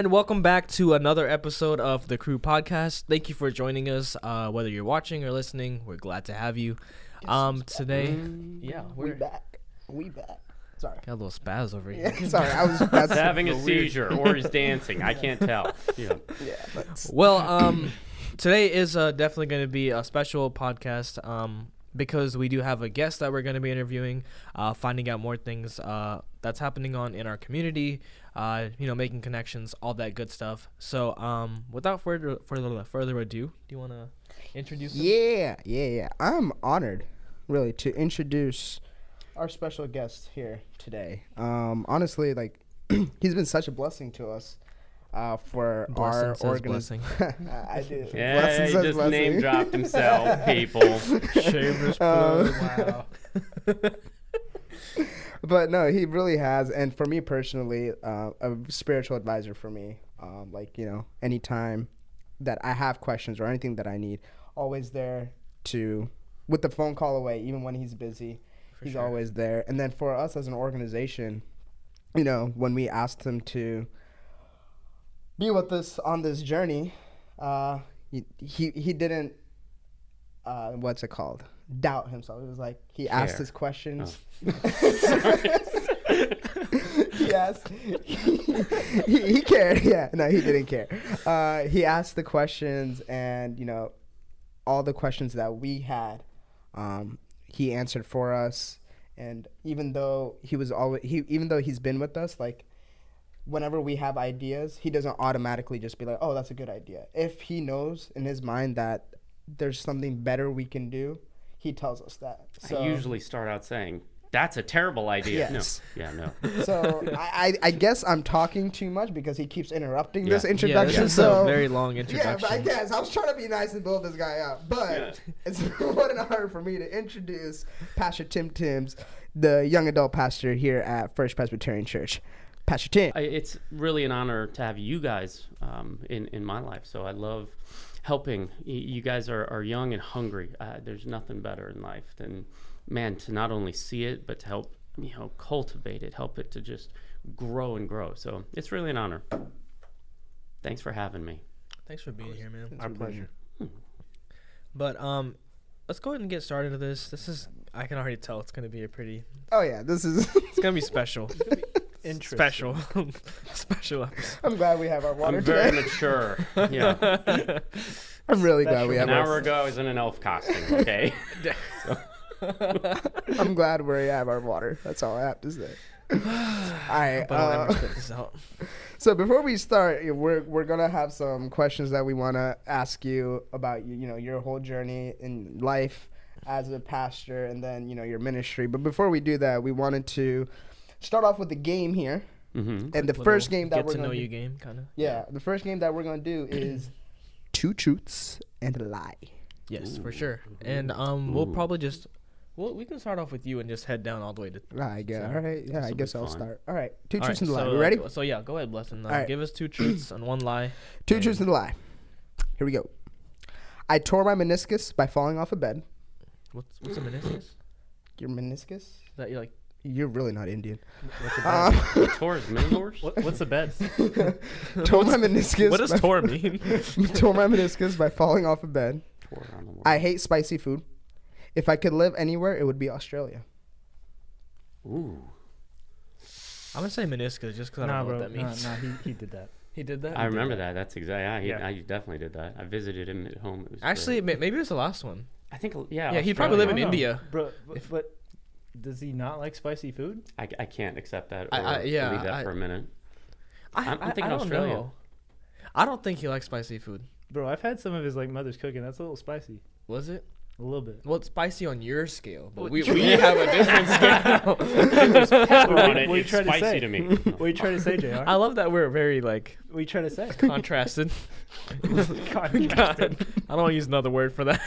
And welcome back to another episode of the Crew Podcast. Thank you for joining us. Uh, whether you're watching or listening, we're glad to have you. Um, today, yeah, We we're back. We back. Sorry. got a little spaz over here. Yeah, sorry. I was He's that's having a seizure or he's dancing. I can't tell. Yeah. Yeah, but Well, um, today is uh, definitely going to be a special podcast um, because we do have a guest that we're going to be interviewing, uh, finding out more things uh, that's happening on in our community, uh, you know, making connections, all that good stuff. So, um, without further further further ado, do you want to introduce? him? yeah, yeah, yeah. I'm honored, really, to introduce our special guest here today. Um, honestly, like he's been such a blessing to us. Uh, for Blessing our says organization, I do. Yeah, Blessing he just blessing. name dropped himself, people. Shameless Um, plug. Wow. but no, he really has. And for me personally, uh, a spiritual advisor for me. Um, like you know, anytime that I have questions or anything that I need, always there to, with the phone call away, even when he's busy, he's sure. always there. And then for us as an organization, you know, when we asked him to be with us on this journey, uh, he he, he didn't. Uh, what's it called? Doubt himself. It was like he asked his questions. Oh. he asked. He, he cared. Yeah, no, he didn't care. Uh, he asked the questions, and you know, all the questions that we had, um, he answered for us. And even though he was always he, even though he's been with us, like whenever we have ideas, he doesn't automatically just be like, "Oh, that's a good idea." If he knows in his mind that there's something better we can do, he tells us that. So, I usually start out saying, "That's a terrible idea." Yes. No. Yeah, no. so I, I I guess I'm talking too much because he keeps interrupting this Yeah. Yeah, introduction. this is so a very long yeah, introduction. but I guess I was trying to be nice and build this guy up, but it's what an honor for me to introduce Pastor Tim Timmes, the young adult pastor here at First Presbyterian Church. Pastor Tim. I, it's really an honor to have you guys um, in in my life. So I love helping. You guys are, are young and hungry. Uh, there's nothing better in life than man to not only see it but to help you know cultivate it, help it to just grow and grow. So it's really an honor. Thanks for having me. Thanks for being here, man. It's Our pleasure. But um, let's go ahead and get started with this. This is I can already tell it's gonna be a pretty. Oh yeah, this is. It's gonna be special. special, special episode. I'm glad we have our water I'm very today. mature. Yeah. I'm really glad we have An our. hour ago, I was in an elf costume. Okay. I'm glad we have our water. That's all I have to say. all right. I'll uh, never spit this out. So before we start, we're we're gonna have some questions that we want to ask you about you, you know your whole journey in life as a pastor, and then you know your ministry. But before we do that, we wanted to start off with a game here, hmm and the Little first game that get we're to gonna know do, you game, kind of. yeah, the first game that we're gonna do is two truths and a lie. Yes, for sure. And um, we'll probably just. Well, we can start off with you and just head down all the way to. I guess. So, all right. Yeah, I guess I'll fun. start. All right. Two All truths right, and a lie. so, you ready? uh, So yeah, go ahead, Blessing. Uh, All right. Give us two truths and one lie. Two and- truths and a lie. Here we go. I tore my meniscus by falling off a bed. What's what's a meniscus? Your meniscus? that you like? You're really not Indian. What's a bed? Um, Taurus mini what, what's a bed? tore my meniscus. What does by- Tor mean? tore my meniscus by falling off a bed. Taur on the wall. I hate spicy food. If I could live anywhere, it would be Australia. Ooh. I'm gonna say meniscus just because I don't nah, know bro. what that Nah, means. nah, he, he did that. He did that. I remember that. That's exactly. Yeah, he, Yeah. I definitely did that. I visited him at home. It was Actually, great. ma- maybe it was the last one. I think yeah. Yeah, he'd probably live in Australia. India. Bro, but, but does he not like spicy food? I, I can't accept that. Or I- I- yeah, leave that I- for a minute. I, I'm- I'm thinking I don't Australia. know. I don't think he likes spicy food. Bro, I've had some of his like mother's cooking. That's a little spicy. Was it? A little bit. Well, it's spicy on your scale, but we, we have a different scale. Pepper What on you- it. what you trying to say? to me. What are you trying to say, Jr.? I love that we're very like what are you trying to say? contrasted. God, God, I don't want to use another word for that.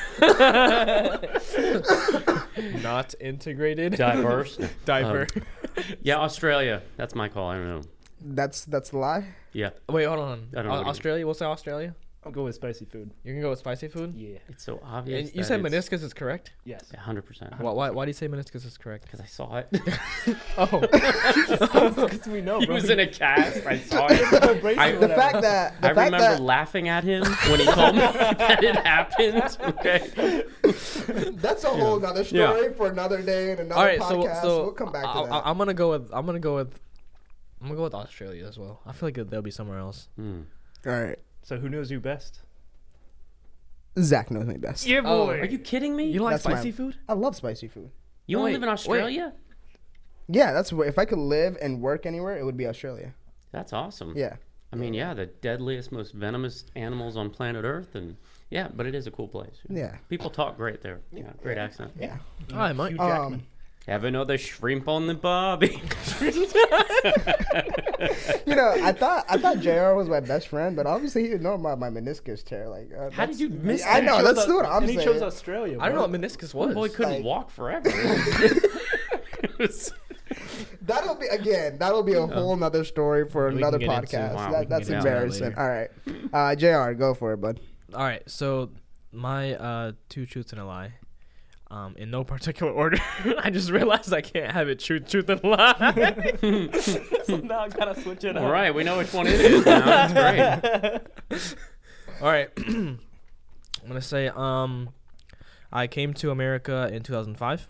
Not integrated. Diverse. Diver. Um, yeah, Australia. That's my call. I don't know. That's that's the lie. Yeah. Wait, hold on. I don't know Au- what it- Australia. We'll say Australia. I'll go with spicy food. You're gonna go with spicy food. Yeah. It's so obvious. And you that said it's- meniscus is correct. Yes. Yeah, hundred percent. Why, why? Why do you say meniscus is correct? Because I saw it. Oh, Because we know, he bro. was in a cast. I saw it. I, The fact that the I fact remember that laughing at him when he told me that it happened. Okay. that's a whole nother story Yeah. for another day and another all right. So, podcast. so we'll come back to I, that. I, am gonna go with. I'm gonna go with. I'm gonna go with Australia as well. I feel like there'll be somewhere else. Hmm. all right, So who knows you best? Zach knows me best. Yeah, Oh, boy. Are you kidding me? You don't like That's my- spicy food? I love spicy food. You No, don't wait, live in wait. Australia? Yeah, that's where if I could live and work anywhere, it would be Australia. That's awesome. Yeah. I mean, yeah, the deadliest, most venomous animals on planet Earth, and yeah, but it is a cool place. Yeah. People talk great there. Yeah, great accent. Yeah. Hi, Mike. Hugh Jackman. Um, Have another shrimp on the barbie. you know, I thought I thought Jr. was my best friend, but obviously he didn't know about my meniscus tear. Like, uh, How did you miss I that? know. Chose That's Au- what I'm and he saying. chose Australia. I don't know what meniscus was. Boy couldn't like- walk forever. Was- That'll be again. That'll be a whole nother story for We another get into- podcast. wow, that, that's get that embarrassing. All right, uh, Jr. Go for it, bud. All right, so my uh, two truths and a lie, um, in no particular order. I just realized I can't have it truth, truth and lie. so now I gotta switch it up. All right, we know which one it is now. That's great. All right, I'm gonna say um, I came to America in 2005.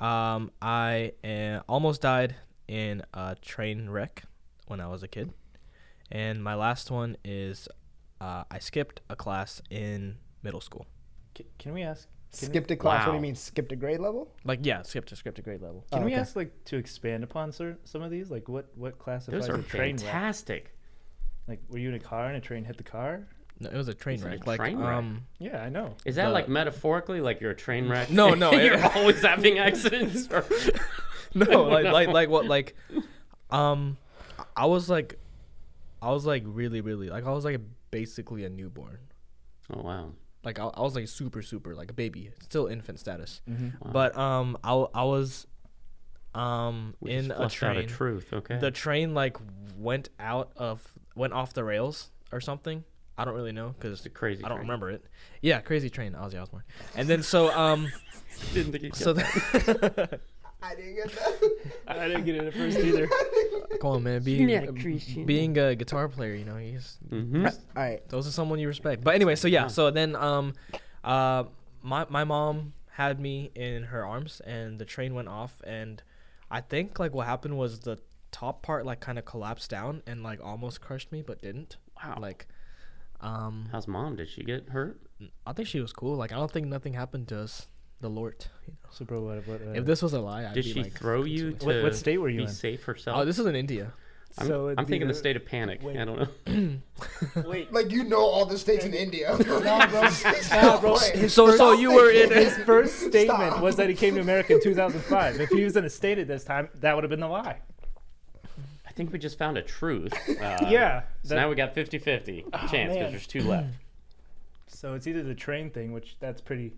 Um, I uh, almost died in a train wreck when I was a kid, and my last one is uh, I skipped a class in middle school. Can, can we ask? Can Skipped a class. What do you mean? Skipped a grade level? Like yeah, skipped a skipped a grade level. Can Oh, we okay. ask like to expand upon cer- some of these? Like what what classifies Those are a train wreck? fantastic. Like were you in a car and a train hit the car? No, it was a train It's like a wreck. Like train wreck. um, Yeah, I know. Is that The- like metaphorically, like you're a train wreck? No, no, you're it- always having accidents. Or... no, like like like what like, um, I was like, I was like really really like I was like basically a newborn. Oh wow. Like I, I was like super super like a baby, still infant status. Mm-hmm. wow. But um, I I was, um, We in a flushed out train. truth. Okay. The train like went out of went off the rails or something. I don't really know because It's a crazy. I don't train. remember it. Yeah, crazy train, Ozzy Osbourne. And then so um, Didn't think so get the, I didn't get that. I didn't get it at first either. come on man, being Yeah, Christian. being a guitar player, you know, he's Mhm. All right. those are someone you respect. But anyway, so yeah, Yeah. so then um, uh, my my mom had me in her arms, and the train went off, and I think like what happened was the top part like kind of collapsed down and like almost crushed me, but didn't. Wow. Like, um, How's mom? Did she get hurt? I think she was cool. Like, I don't think nothing happened to us. The Lord. You know? So bro, what what? Uh, If this was a lie, I'd Did be she like, throw you to what, what state were you be in? safe herself? Oh, this is in India. I'm, So I'm thinking the the- state of panic. wait. I don't know. Wait. Like you know all the states in India. no, bro. Nah, bro. So- so you were in- his first statement Stop. was that he came to America in 2005. If he was in a state at this time, that would have been the lie. I think we just found a truth. Uh, yeah. So that- now we got 50-50 chance because there's two left. so it's either the train thing, which that's pretty.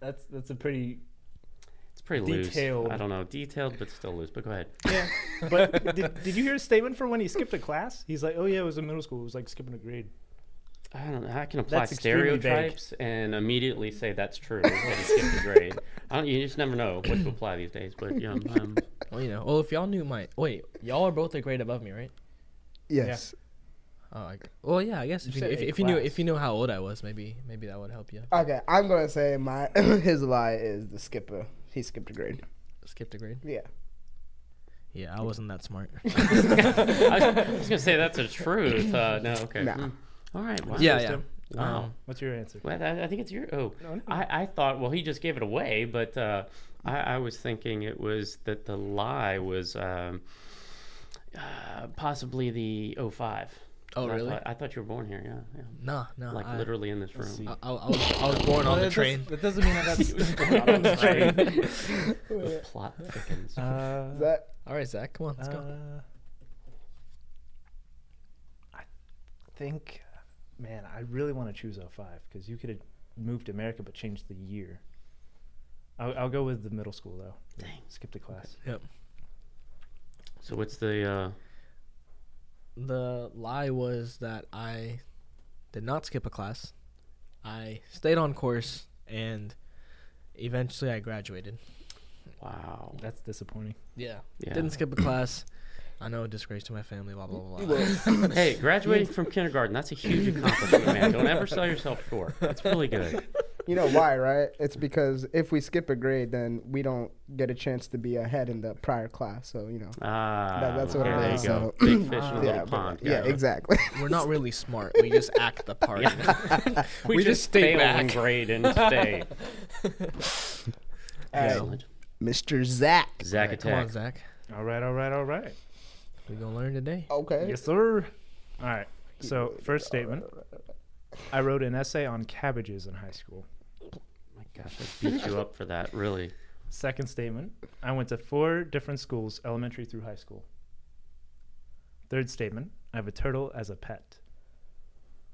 That's that's a pretty. It's pretty loose. Detailed. I don't know, detailed but still loose. But go ahead. Yeah. But did, did you hear his statement for when he skipped a class? He's like, oh yeah, it was in middle school. It was like skipping a grade. I don't know. I can apply That's extremely stereotypes and immediately say that's true. that he skipped a grade. I don't. You just never know what to apply these days. But yeah, um, Well, you know. Well, if y'all knew my wait, y'all are both a grade above me, right? Yes. Oh, I, well, yeah. I guess if you, said if, if you knew if you knew how old I was, maybe maybe that would help you. Okay, I'm gonna say my his lie is the skipper. He skipped a grade. Skipped a grade. Yeah. Yeah, I wasn't that smart. I was gonna say that's a truth. Uh, no, okay. Nah. Hmm. All right. Wow. yeah, yeah. Wow. Um, What's your answer? Well, I, I think it's your. Oh, No, no. I, I thought. Well, he just gave it away, but uh, I, I was thinking it was that the lie was um, uh, possibly the 05. Oh, I really? thought, I thought you were born here. Yeah, yeah. no, no. like I, literally in this room. I, I, I was I was born on the train. Does, that doesn't mean that that's on the train. the plot thickens. Uh, Is that All right, Zach, come on, let's go. uh, I think, man, I really want to choose 05 because you could have moved to America but changed the year. I'll, I'll go with the middle school though. Dang. Skip the class. Yep. So what's the? Uh, The lie was that I did not skip a class. I stayed on course, and eventually I graduated. Wow. That's disappointing. Yeah, Yeah. didn't skip a class. I know a disgrace to my family. Blah blah blah. blah. Hey, graduating from kindergarten, that's a huge accomplishment, man. Don't ever sell yourself short. That's really good. You know why, right? It's because if we skip a grade, then we don't get a chance to be ahead in the prior class. So you know. Ah, That- that's what okay, it there is, you go. so- Big fish in a Ah. little yeah, pond. yeah, Gotcha. exactly. We're not really smart. We just act the part. We, We just just stay fail in grade and stay. All right, Excellent. Mr. Zach. Zach Alright, come on, attack. Zach. All right, all right, all right. We gonna learn today. Okay. Yes, sir. All right. So, first statement. I wrote an essay on cabbages in high school. My gosh, I beat you up for that. Really. Second statement. I went to four different schools, elementary through high school. Third statement. I have a turtle as a pet.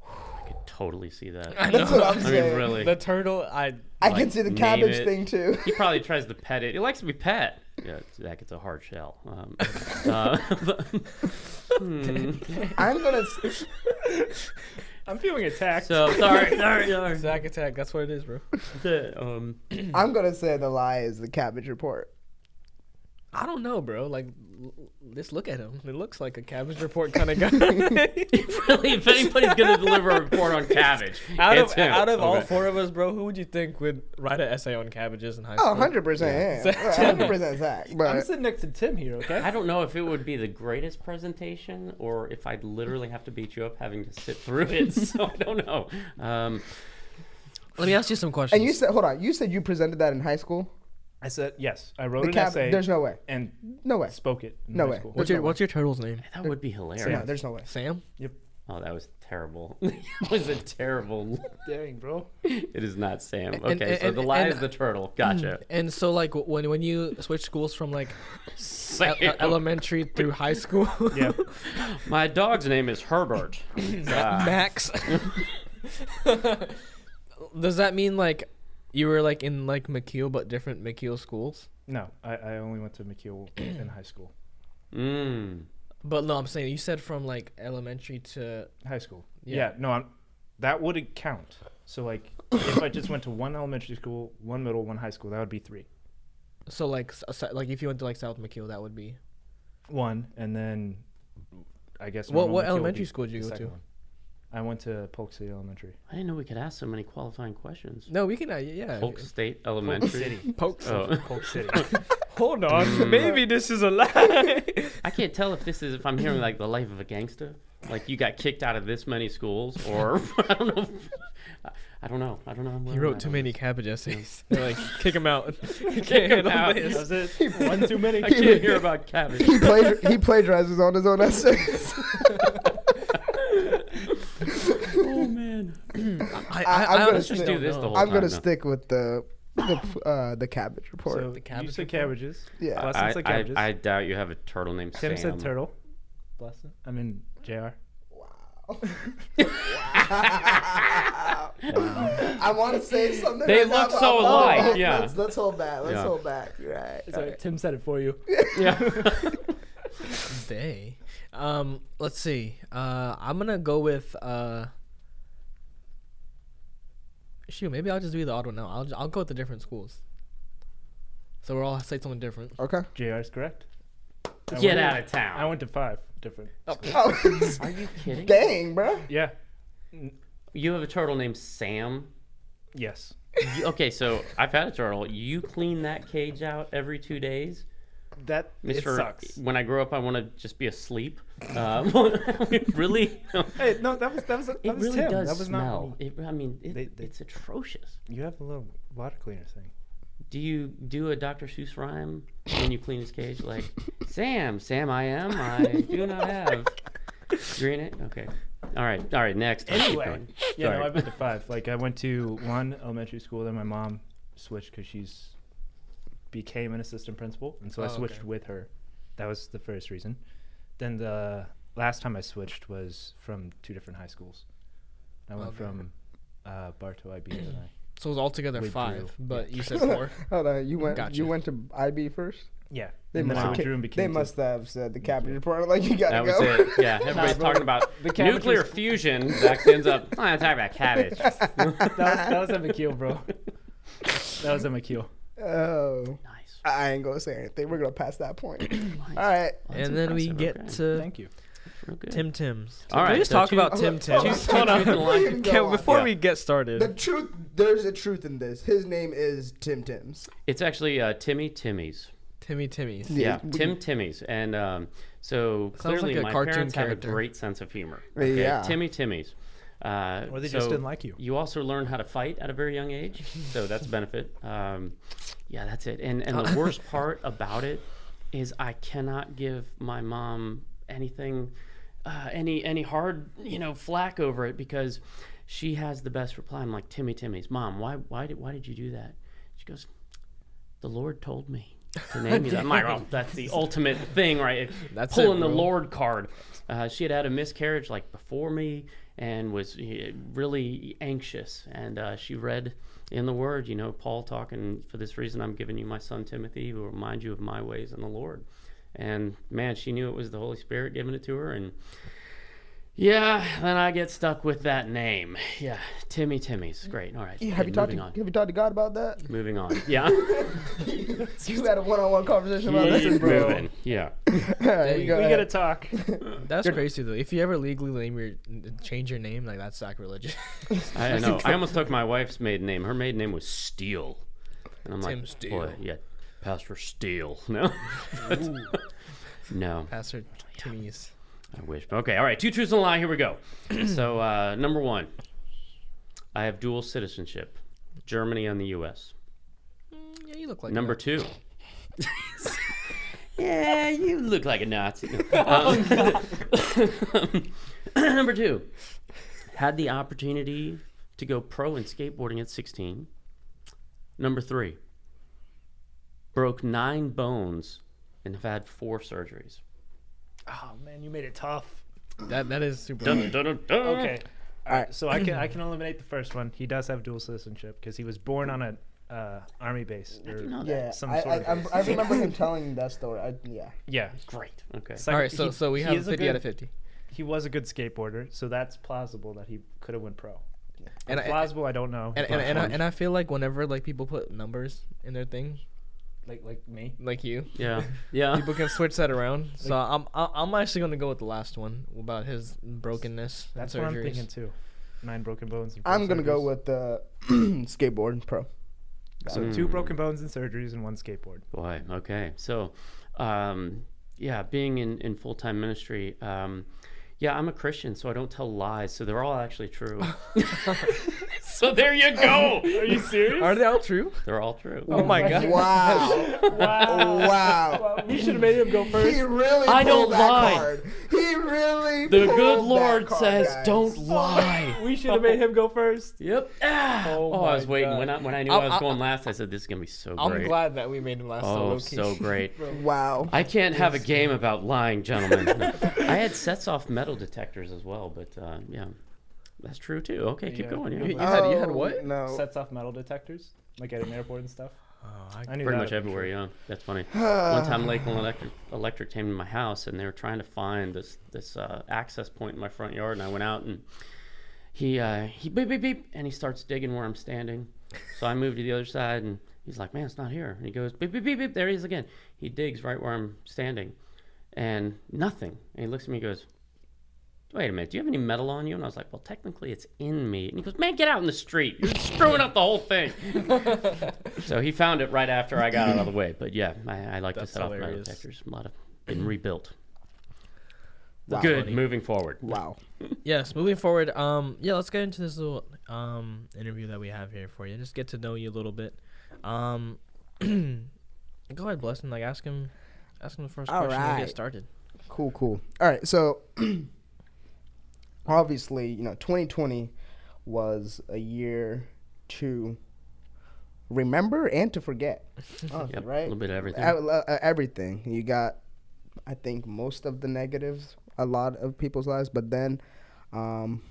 I could totally see that. I That's what I'm I saying. mean, really. The turtle. I. I Like, can see the name cabbage it. thing too. He probably tries to pet it. He likes to be pet. Yeah, Zach, it's a hard shell. Um, uh, but- hmm. I'm gonna. s- I'm feeling attacked. So sorry, sorry, sorry. Zach attack. That's what it is, bro. Um, I'm gonna say the lie is the cabbage report. I don't know, bro. Like, l- just look at him. It looks like a cabbage report kind of guy. really, if anybody's gonna deliver a report on cabbage, out it's of him. out of all Okay. four of us, bro, who would you think would write an essay on cabbages in high Oh, school? 100 percent. Yeah. Yeah, 100 percent Zach. I'm But sitting next to Tim here, okay? I don't know if it would be the greatest presentation or if I'd literally have to beat you up having to sit through it. So I don't know. Um, Let me ask you some questions. and you said, hold on, you said you presented that in high school. I said yes. I wrote The an cab- essay There's no way. and No way. spoke it. In No high way. School. what's your no What's your turtle's name? that would be No, hilarious. there's no way. Sam. Yep. Oh, that was terrible. it was a terrible. Dang, bro. It is not Sam. And- Okay, so and- the lie and- is the turtle. Gotcha. And so, like, w- when when you switch schools from like e- Sam. elementary through high school, Yeah. My dog's name is Herbert. Ah. Max. Does that mean like you were like in like McKeel but different McKeel schools? No, I, I only went to McKeel in high school. Mm. But no, I'm saying you said from like elementary to High school. Yeah. Yeah, no, I'm, that wouldn't count. So, like, if I just went to one elementary school, one middle, one high school, that would be three. so like s- s- like if you went to like South McKeel, that would be One, and then I guess. What- normal what McKeel would elementary be school did you the go second to? one. I went to Polk City Elementary. I didn't know we could ask so many qualifying questions. no. We can uh, yeah. Polk State Polk Elementary. City. Poke. Oh. Polk City. Hold on, Mm. maybe this is a lie. I can't tell if this is if I'm hearing like the life of a gangster, like you got kicked out of this many schools, or I don't know. I don't know. I don't know. he wrote too many this. cabbage essays. They're like kick him out. He Kick can't him handle out. this. That's it. One too many. I can't hear about cabbage. He played. he plagiarizes on his own essays. Man. I, I- I'm I, gonna honestly stick- don't this the whole I'm gonna now. stick with the the uh, the cabbage report. So The you said report? cabbages. yeah. Blessing I, I, cabbages. I doubt you have a turtle named Tim Sam. said turtle. Blessing. I mean, Jr. Wow. wow. I want to say something. They right look but so alike, oh, yeah. Let's, let's hold back. Let's Yeah. hold back. Right. So right. Tim said it for you. Yeah. They. Um, let's see. Uh, I'm gonna go with uh. Shoot, maybe I'll just do the auto now. I'll I'll go with the different schools. So we're all say something different. Okay. Jr. is correct. I Get went- out of town. I went to five different. Oh. oh, Are you kidding? dang, bro. Yeah. You have a turtle named Sam. Yes. You- okay, so I've had a turtle. You clean that cage out every two days, That it Mister. sucks. When I grow up, I want to just be asleep. Uh, really? Hey, no, that was that was that It was really Tim. does that was smell. not. Me. It, I mean, it, They- they- it's atrocious. You have a little water cleaner thing. Do you do a Dr. Seuss rhyme when you clean his cage? Like, Sam, Sam, I am. I do not have. You're it. Okay. All right. All right. Next. Anyway, going. Yeah, no, I've been to five. Like I went to one elementary school, then my mom switched because she's became an assistant principal, and so I Oh, okay. switched with her. That was the first reason. Then the last time I switched was from two different high schools. I went Okay. from uh, Bartow IB and I. So it was altogether Withdrew. five, but Yeah. you said four. Hold on. You went. Gotcha. You went to IB first. Yeah, They And must, I have, withdrew and they must have said the captain report like you gotta go. That was go. it. Yeah, everybody's talking about The nuclear fusion. Zach ends up. "Oh, I'm talking about cabbage. that, was, that was at McKeel, bro. That was at McKeel. Oh, nice. I ain't gonna say anything. We're gonna pass that point. All right. That's and then we get Okay. to Thank you. Real good. Tim Tim's. All Can right, we just so talk two- about Tim Hold on, Tim's? hold on. Truth in life. Go Can, before Yeah. we get started, The started, truth, there's a truth in this. His name is Tim Tim's. It's actually uh, Timmy Timmy's. Timmy Timmy's. Yeah, we- Tim Timmy's, and um, so Sounds clearly like a my cartoon parents character. have a great sense of humor. Yeah. Timmy Timmy's. Uh, Or they so just didn't like you. You also learn how to fight at a very young age, so that's a benefit. Um, yeah, that's it. And and the worst part about it is I cannot give my mom anything, uh, any any hard you know flack over it because she has the best reply. I'm like Timmy Timmy's mom. Why why did why did you do that? She goes, the Lord told me to name you that. I'm like, oh, that's the ultimate thing, right? That's Pulling it, the. Lord card. Uh, she had had a miscarriage like before me and was uh, really anxious. And uh, she read in the Word, you know, Paul talking, for this reason I'm giving you my son Timothy, who will remind you of my ways in the Lord. And man, she knew it was the Holy Spirit giving it to her. And yeah, then I get stuck with that name. Yeah, Timmy Timmy's. Great. All right. Yeah, have okay, you talked to on. Have you talked to God about that? Moving on. Yeah. you had a one-on-one conversation about Keep this, bro. moving. Yeah. All right, We go we gotta talk. That's crazy though. If you ever legally name your change your name, like that's sacrilegious. I know. I almost took my wife's maiden name. Her maiden name was Steele. And I'm Tim like, Steele. boy, yeah, Pastor Steele. No. no, Pastor Timmy's. I wish. Okay, all right. Two truths and a lie. Here we go. so, uh, number one, I have dual citizenship Germany and the U.S. Yeah, you look like number that. two, yeah, you look like a Nazi. Um, number two, had the opportunity to go pro in skateboarding at 16. Number three, broke nine bones and have had four surgeries. Oh man, you made it tough. That that is super. Dun, dun, dun, dun. Okay. All right. So I can I can eliminate the first one. He does have dual citizenship because he was born on a uh, army base. Or, didn't know that. Yeah, Some I, sort I, of I, base. I remember him telling that story. I, yeah. yeah. Great. Okay. Second- All right, so he- so we he have is a 50 out good- of 50. He was a good skateboarder, so that's plausible that he could have went pro. And And I- plausible, I don't know. And and, and, I, and I feel like whenever like people put numbers in their thing, like like me. like you, Yeah. Yeah. people can switch that around. So I'm I- I'm actually gonna go with the last one about his brokenness. That's what I'm thinking too. Nine broken bones. And four I'm gonna go with the skateboard pro. So two Mm. broken bones and surgeries and one skateboard. Boy, okay. So, um, yeah, being in, in full time ministry, um, yeah, I'm a Christian, so I don't tell lies. So they're all actually true. so there you go. Are you serious? Are they all true? They're all true. Oh my god. Wow. wow. wow. we should have made him go first. He really I don't that lie. card. He really The good Lord card, says, guys. "Don't lie." we should have made him go first. Yep. Ah. Oh Oh, I was my waiting God. when I when I knew I'm- I was I- going last. I said this is gonna be so great. I'm glad that we made him last. Oh, so, so great. Wow. I can't have a game about lying, gentlemen. I had sets off metal detectors as well, but uh, yeah, that's true too. Okay, keep Yeah. going. You, Yeah. you had you had Oh, what? No. Sets off metal detectors, like at an airport and stuff. Oh, I, I knew Pretty that, much everywhere, sure. yeah. That's funny. One time, Lakeland Electric, Electric came to my house, and they were trying to find this this uh, access point in my front yard. And I went out, and he uh, he beep beep beep, and he starts digging where I'm standing. So I moved to the other side, and he's like, "Man, it's not here." And he goes beep beep beep beep. There he is again. He digs right where I'm standing, and nothing. And he looks at me, and goes. Wait a minute, do you have any metal on you? And I was like, well, technically it's in me. And he goes, man, get out in the street. You're screwing up the whole thing. So he found it right after I got out of the way. But yeah, I, I like That's to set off metal detectors. A lot of been rebuilt. Wow. Good. funny. Moving forward. Wow. yes, moving forward. Um, yeah, let's get into this little um interview that we have here for you. Just get to know you a little bit. Um, go ahead, bless him. Like, ask him, ask him the first All question. and right. Get started. Cool, cool. All right, so obviously, you know, 2020 was a year to remember and to forget. honestly, Yep. A little bit of everything. Uh, uh, everything. You got, I think, most of the negatives, a lot of people's lives, but then um,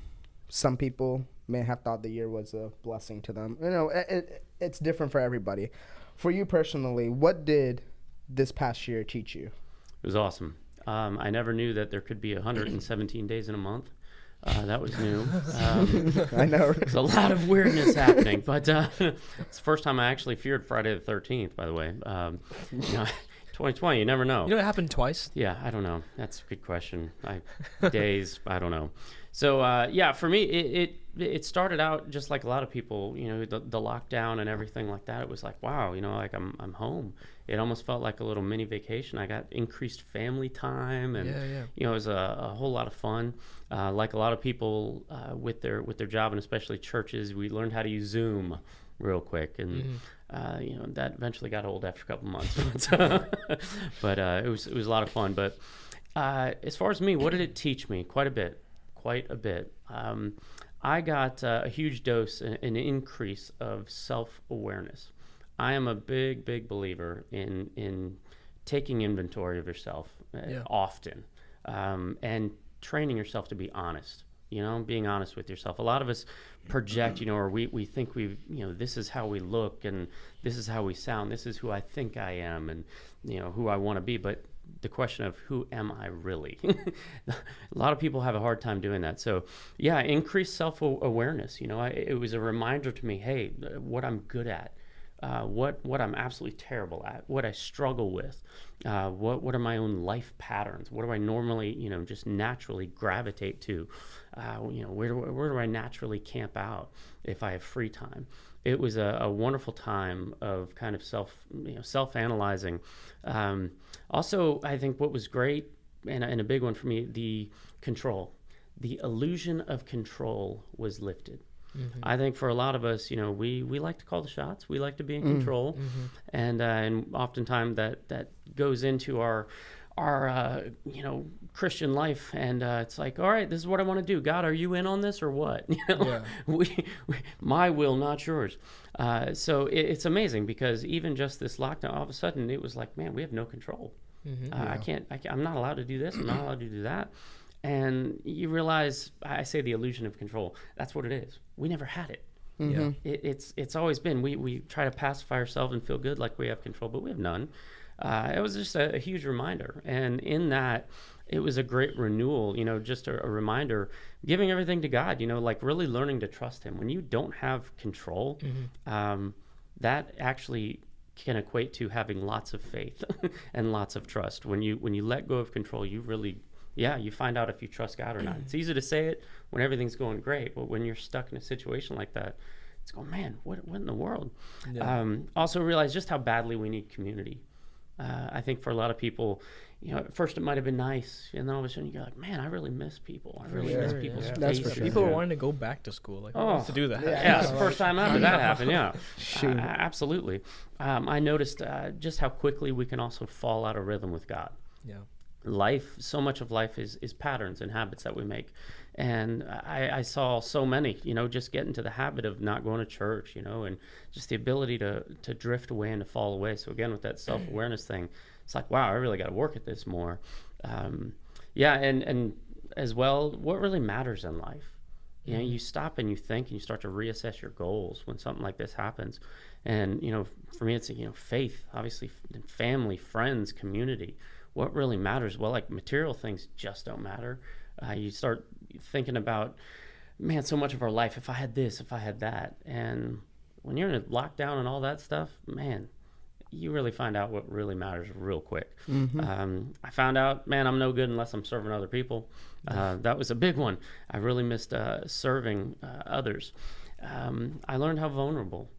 some people may have thought the year was a blessing to them. You know, it, it, it's different for everybody. For you personally, what did this past year teach you? It was awesome. Um, I never knew that there could be 117 days in a month. Uh, that was new. Um, I know. there's a lot of weirdness happening, but uh, it's the first time I actually feared Friday the 13th. By the way, um, you know, 2020, you never know. You know, it happened twice. Yeah, I don't know. That's a good question. I days, I don't know. So uh, yeah, for me, it, it it started out just like a lot of people. You know, the, the lockdown and everything like that. It was like, wow, you know, like I'm I'm home. It almost felt like a little mini vacation. I got increased family time, and Yeah, yeah. you know, it was a, a whole lot of fun. Uh, like a lot of people uh, with their with their job and especially churches, we learned how to use Zoom real quick, and Mm-hmm. uh, you know that eventually got old after a couple months. but but uh, it was it was a lot of fun. But uh, as far as me, what did it teach me? Quite a bit, quite a bit. Um, I got uh, a huge dose, an increase of self awareness. I am a big, big believer in in taking inventory of yourself uh, Yeah. often um, and training yourself to be honest. You know, being honest with yourself. A lot of us project, you know, or we, we think we, you know, this is how we look and this is how we sound. This is who I think I am and, you know, who I want to be. But the question of who am I really? a lot of people have a hard time doing that. So, yeah, increased self awareness. You know, I, it was a reminder to me hey, what I'm good at uh, what what I'm absolutely terrible at, what I struggle with, uh, what what are my own life patterns, what do I normally you know just naturally gravitate to, uh, you know where do where do I naturally camp out if I have free time. It was a, a wonderful time of kind of self you know self analyzing. Um, also, I think what was great and, and a big one for me the control, the illusion of control was lifted. Mm-hmm. I think for a lot of us, you know, we, we like to call the shots. We like to be in mm. control, mm-hmm. and uh, and oftentimes that that goes into our our uh, you know Christian life, and uh, it's like, all right, this is what I want to do. God, are you in on this or what? You know, Yeah. we, we my will, not yours. Uh, so it, it's amazing because even just this lockdown, all of a sudden, it was like, man, we have no control. Mm-hmm. Uh, I can't, I can't. I'm not allowed to do this. I'm not allowed to do that. And you realize, I say the illusion of control. That's what it is. We never had it. Yeah. it it's it's always been. We we try to pacify ourselves and feel good like we have control, but we have none. Uh, it was just a, a huge reminder, and in that, it was a great renewal. You know, just a, a reminder, giving everything to God. You know, like really learning to trust Him. When you don't have control, um, that actually can equate to having lots of faith and lots of trust. When you when you let go of control, you really yeah, you find out if you trust God or not. It's easy to say it when everything's going great, but when you're stuck in a situation like that, it's going, man, what what in the world? Yeah. Um, also realize just how badly we need community. Uh, I think for a lot of people, you know, at first it might have been nice, and then all of a sudden you're like, man, I really miss people. I really miss sure, people's yeah. That's for faces. sure. People were Yeah. wanting to go back to school. Like, Oh, oh, to do that. yeah. Yeah, it's the first time ever that happened. Yeah, Uh, absolutely. Um, I noticed uh, just how quickly we can also fall out of rhythm with God. Yeah. Life, so much of life is is patterns and habits that we make, and I, I saw so many. You know, just get into the habit of not going to church. You know, and just the ability to to drift away and to fall away. So again, with that self awareness thing, it's like, wow, I really got to work at this more. Um, yeah, and and as well, what really matters in life you know you stop and you think and you start to reassess your goals when something like this happens and you know for me it's you know faith obviously family friends community what really matters well like material things just don't matter uh, you start thinking about man so much of our life if i had this if i had that and when you're in a lockdown and all that stuff man you really find out what really matters real quick. Um, I found out, man, I'm no good unless I'm serving other people. Uh, that was a big one. I really missed uh, serving uh, others. Um, I learned how vulnerable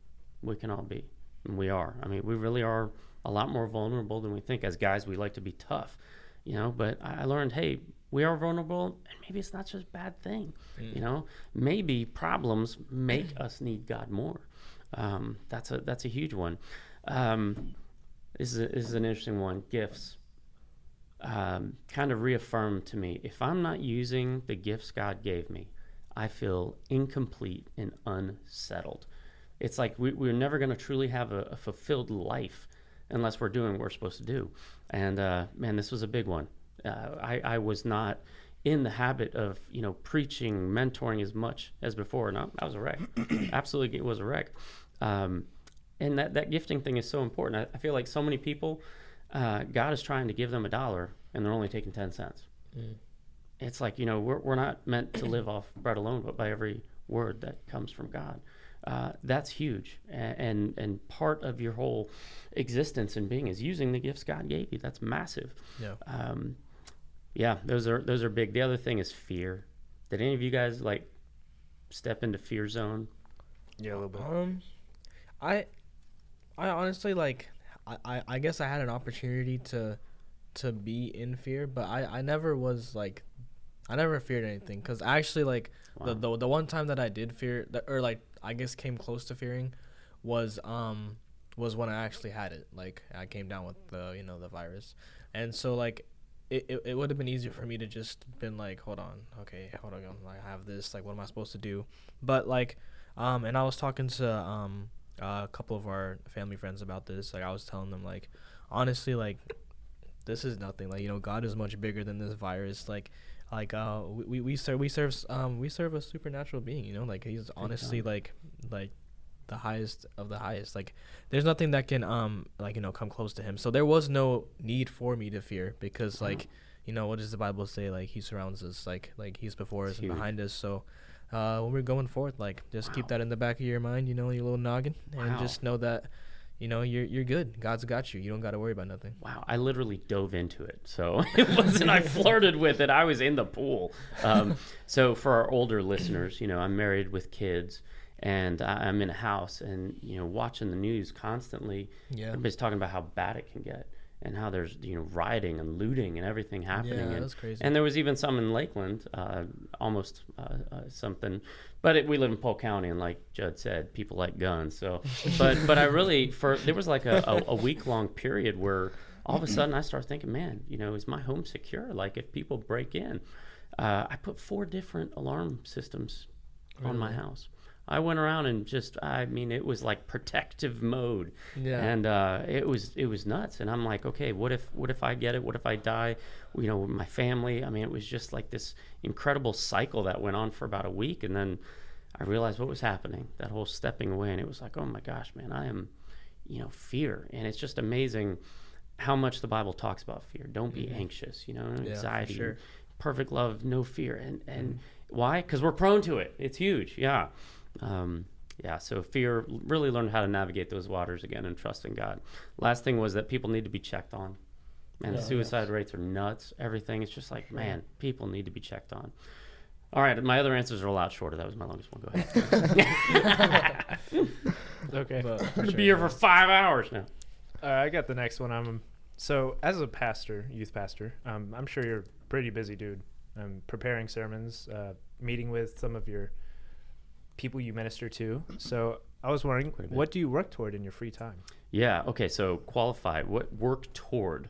we can all be. And we are. I mean, we really are a lot more vulnerable than we think. As guys, we like to be tough, you know, but I I learned, hey, we are vulnerable, and maybe it's not just a bad thing. You know, maybe problems make us need God more. Um, that's a that's a huge one. Um, this is a, this is an interesting one. Gifts um, kind of reaffirmed to me if I'm not using the gifts God gave me, I feel incomplete and unsettled. It's like we, we're never going to truly have a, a fulfilled life unless we're doing what we're supposed to do. And uh, man, this was a big one. Uh, I, I was not in the habit of you know preaching, mentoring as much as before, and I, I was a wreck. Absolutely, it was a wreck. Um, and that, that gifting thing is so important. I, I feel like so many people uh, God is trying to give them a dollar and they're only taking 10 cents. Mm. It's like, you know, we're, we're not meant to live off bread alone, but by every word that comes from God. Uh, that's huge. And, and, and part of your whole existence and being is using the gifts God gave you. That's massive. Yeah. Um, yeah, those are those are big. The other thing is fear. Did any of you guys like step into fear zone? Yeah, a little bit. Um, I, I honestly like, I, I, I guess I had an opportunity to, to be in fear, but I, I never was like, I never feared anything because actually like the, the the one time that I did fear that or like I guess came close to fearing, was um was when I actually had it. Like I came down with the you know the virus, and so like. It, it, it would have been easier for me to just been like hold on okay hold on I have this like what am I supposed to do but like um, and I was talking to um, a couple of our family friends about this. Like I was telling them, like honestly, like this is nothing. Like you know, God is much bigger than this virus. Like like uh, we we, we serve we serve um we serve a supernatural being. You know, like he's honestly like like the highest of the highest. Like there's nothing that can um like you know come close to him. So there was no need for me to fear because like you know what does the Bible say? Like he surrounds us. Like like he's before us Huge. and behind us. So uh, when we're going forth, like just keep that in the back of your mind, you know, your little noggin, and Wow. just know that, you know, you're you're good. God's got you. You don't got to worry about nothing. Wow, I literally dove into it. So it wasn't I flirted with it. I was in the pool. Um, so for our older listeners, you know, I'm married with kids and I'm in a house and, you know, watching the news constantly. Yeah. Everybody's talking about how bad it can get and how there's, you know, rioting and looting and everything happening. Yeah, and, that's crazy. And there was even some in Lakeland, uh, almost uh, uh, something. But it, we live in Polk County, and like Judd said, people like guns. So, but but I really for there was like a, a, a week long period where all of a sudden I started thinking, man, you know, is my home secure? Like if people break in, uh, I put four different alarm systems on my house. I went around and just, I mean, it was like protective mode, Yeah. and uh, it was it was nuts. And I'm like, okay, what if what if I get it? What if I die? You know, my family. I mean, it was just like this incredible cycle that went on for about a week, and then I realized what was happening. That whole stepping away, and it was like, oh my gosh, man, I am, you know, fear, and it's just amazing how much the Bible talks about fear. Don't be anxious, you know, anxiety, sure. perfect love, no fear, and and why? Because we're prone to it. It's huge, yeah. Um, yeah, so fear, really learn how to navigate those waters again and trust in God. Last thing was that people need to be checked on. Man, the Yeah. suicide rates are nuts. Everything. It's just like, man, people need to be checked on. All right, my other answers are a lot shorter. That was my longest one. Go ahead. Okay. But I'm gonna be here for five hours now. Uh, I got the next one. I'm so as a pastor, youth pastor. Um, I'm sure you're a pretty busy dude. Um, preparing sermons, uh, meeting with some of your people you minister to. So I was wondering, Quite a bit. what do you work toward in your free time? Yeah. Okay. So qualify. What work toward?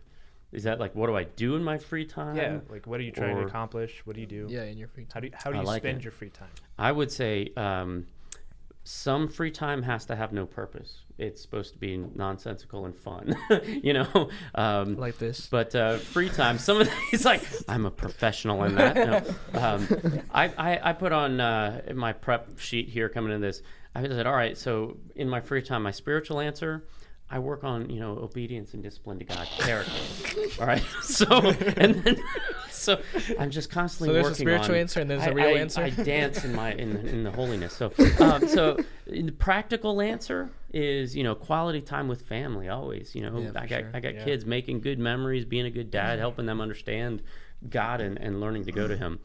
Is that like what do I do in my free time? yeah, like what are you trying or- to accomplish? What do you do? Yeah, in your free How time. do you, how do you like spend it. your free time? I would say um, some free time has to have no purpose. It's supposed to be nonsensical and fun, you know. Um, Like this. but uh, free time, some of these like I'm a professional in that. No. Um, I, I I put on uh, my prep sheet here coming into this. I said, all right. So in my free time, my spiritual answer. I work on, you know, obedience and discipline to God, character. All right. So, and then, so I'm just constantly So there's a spiritual on- answer and there's a I- real I- answer? I dance in my in, in the holiness. So, um, so the practical answer is you know quality time with family always. You know, Yeah, I got sure. I got Yeah. kids making good memories, being a good dad, helping them understand God and, and learning to go to Him.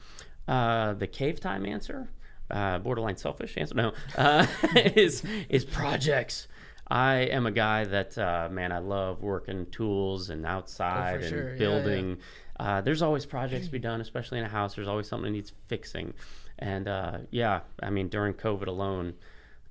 Uh, the cave time answer, uh, borderline selfish answer, no, uh, is is projects. I am a guy that uh, man, I love working tools and outside and sure. Yeah, yeah. Building. Uh, there's always projects to be done, especially in a house. There's always something that needs fixing, and uh, yeah, I mean during COVID alone,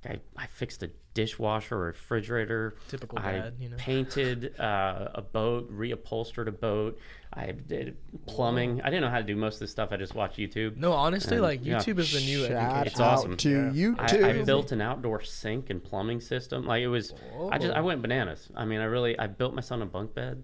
like I, I fixed a dishwasher, a refrigerator. Typical I dad, you know. painted uh, a boat, reupholstered a boat. I did plumbing. I didn't know how to do most of this stuff. I just watched YouTube. No, honestly, And, like yeah. YouTube is the new education. It's awesome. to Yeah. you I, too. I built an outdoor sink and plumbing system. Like it was, I just I went bananas. I mean, I really I built my son a bunk bed.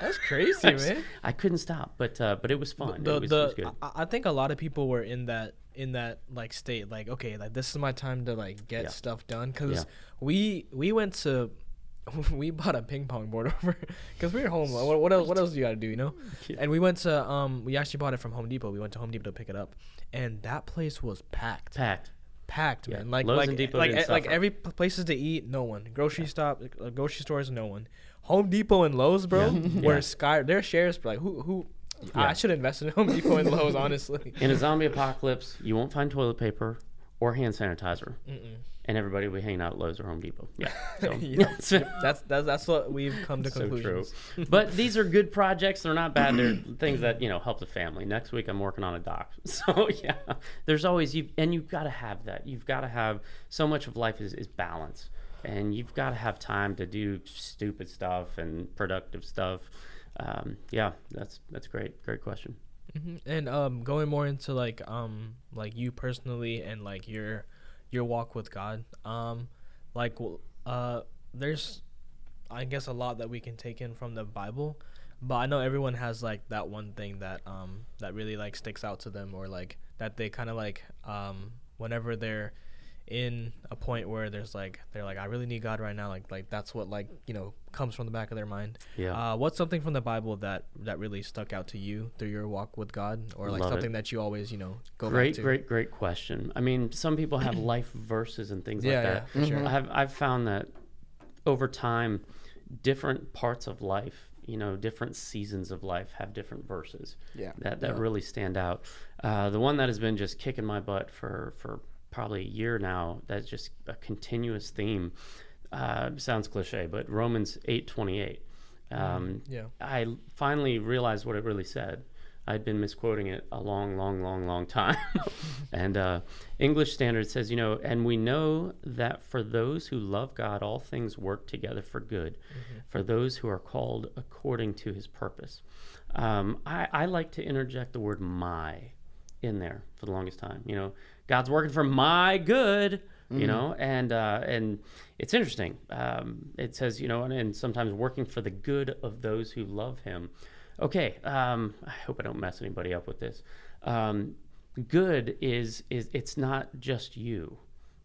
That's crazy, I, man. I couldn't stop, but uh, but it was fun. the it, was, the it was good. I, I think a lot of people were in that in that like state like okay like this is my time to like get Yeah. stuff done because Yeah. we we went to we bought a ping pong board over because we were home. What, what else? What else do you got to do? You know. Yeah. And we went to um. We actually bought it from Home Depot. We went to Home Depot to pick it up, and that place was packed. Packed. Packed, man. Like Lowe's like like eh, like every places to eat, no one. Grocery stop, uh, grocery stores, no one. Home Depot and Lowe's, bro, Yeah. were Yeah. sky. Their shares, like who who. Yeah. I should invest in Home Depot and Lowe's, honestly. In a zombie apocalypse, you won't find toilet paper or hand sanitizer, Mm-mm. and everybody will hang out at Lowe's or Home Depot. Yeah. So that's That's that's what we've come to So true. conclusions. but these are good projects. They're not bad. They're things that you know help the family. Next week I'm working on a doc. So yeah, there's always you, and you've got to have that. You've got to have so much of life is, is balance, and you've got to have time to do stupid stuff and productive stuff. Um, yeah, that's that's great. Great question. hmm And um, going more into like um, like you personally and like your your walk with God. Um, like uh, there's, I guess, a lot that we can take in from the Bible, but I know everyone has like that one thing that um that really like sticks out to them or like that they kind of like um whenever they're in a point where there's like they're like I really need God right now like like that's what like you know comes from the back of their mind Yeah. uh, what's something from the Bible that that really stuck out to you through your walk with God, or like Love it. something that you always, you know, go great, back to? great, great question. I mean, some people have life verses and things Yeah, like yeah, that. for sure. I've I've found that over time, different parts of life, you know, different seasons of life have different verses Yeah. that that Yeah. really stand out. Uh, the one that has been just kicking my butt for for probably a year now. That's just a continuous theme. Uh, sounds cliche, but Romans eight twenty eight. Um, Yeah. I finally realized what it really said. I'd been misquoting it a long, long, long, long time. and uh, English Standard says, you know, and we know that for those who love God, all things work together for good, for those who are called according to his purpose. Um, I, I like to interject the word my in there for the longest time. You know, God's working for my good. You know, and uh, and it's interesting. Um, it says, you know, and, and sometimes working for the good of those who love Him. Okay, um, I hope I don't mess anybody up with this. Um, good is is it's not just you.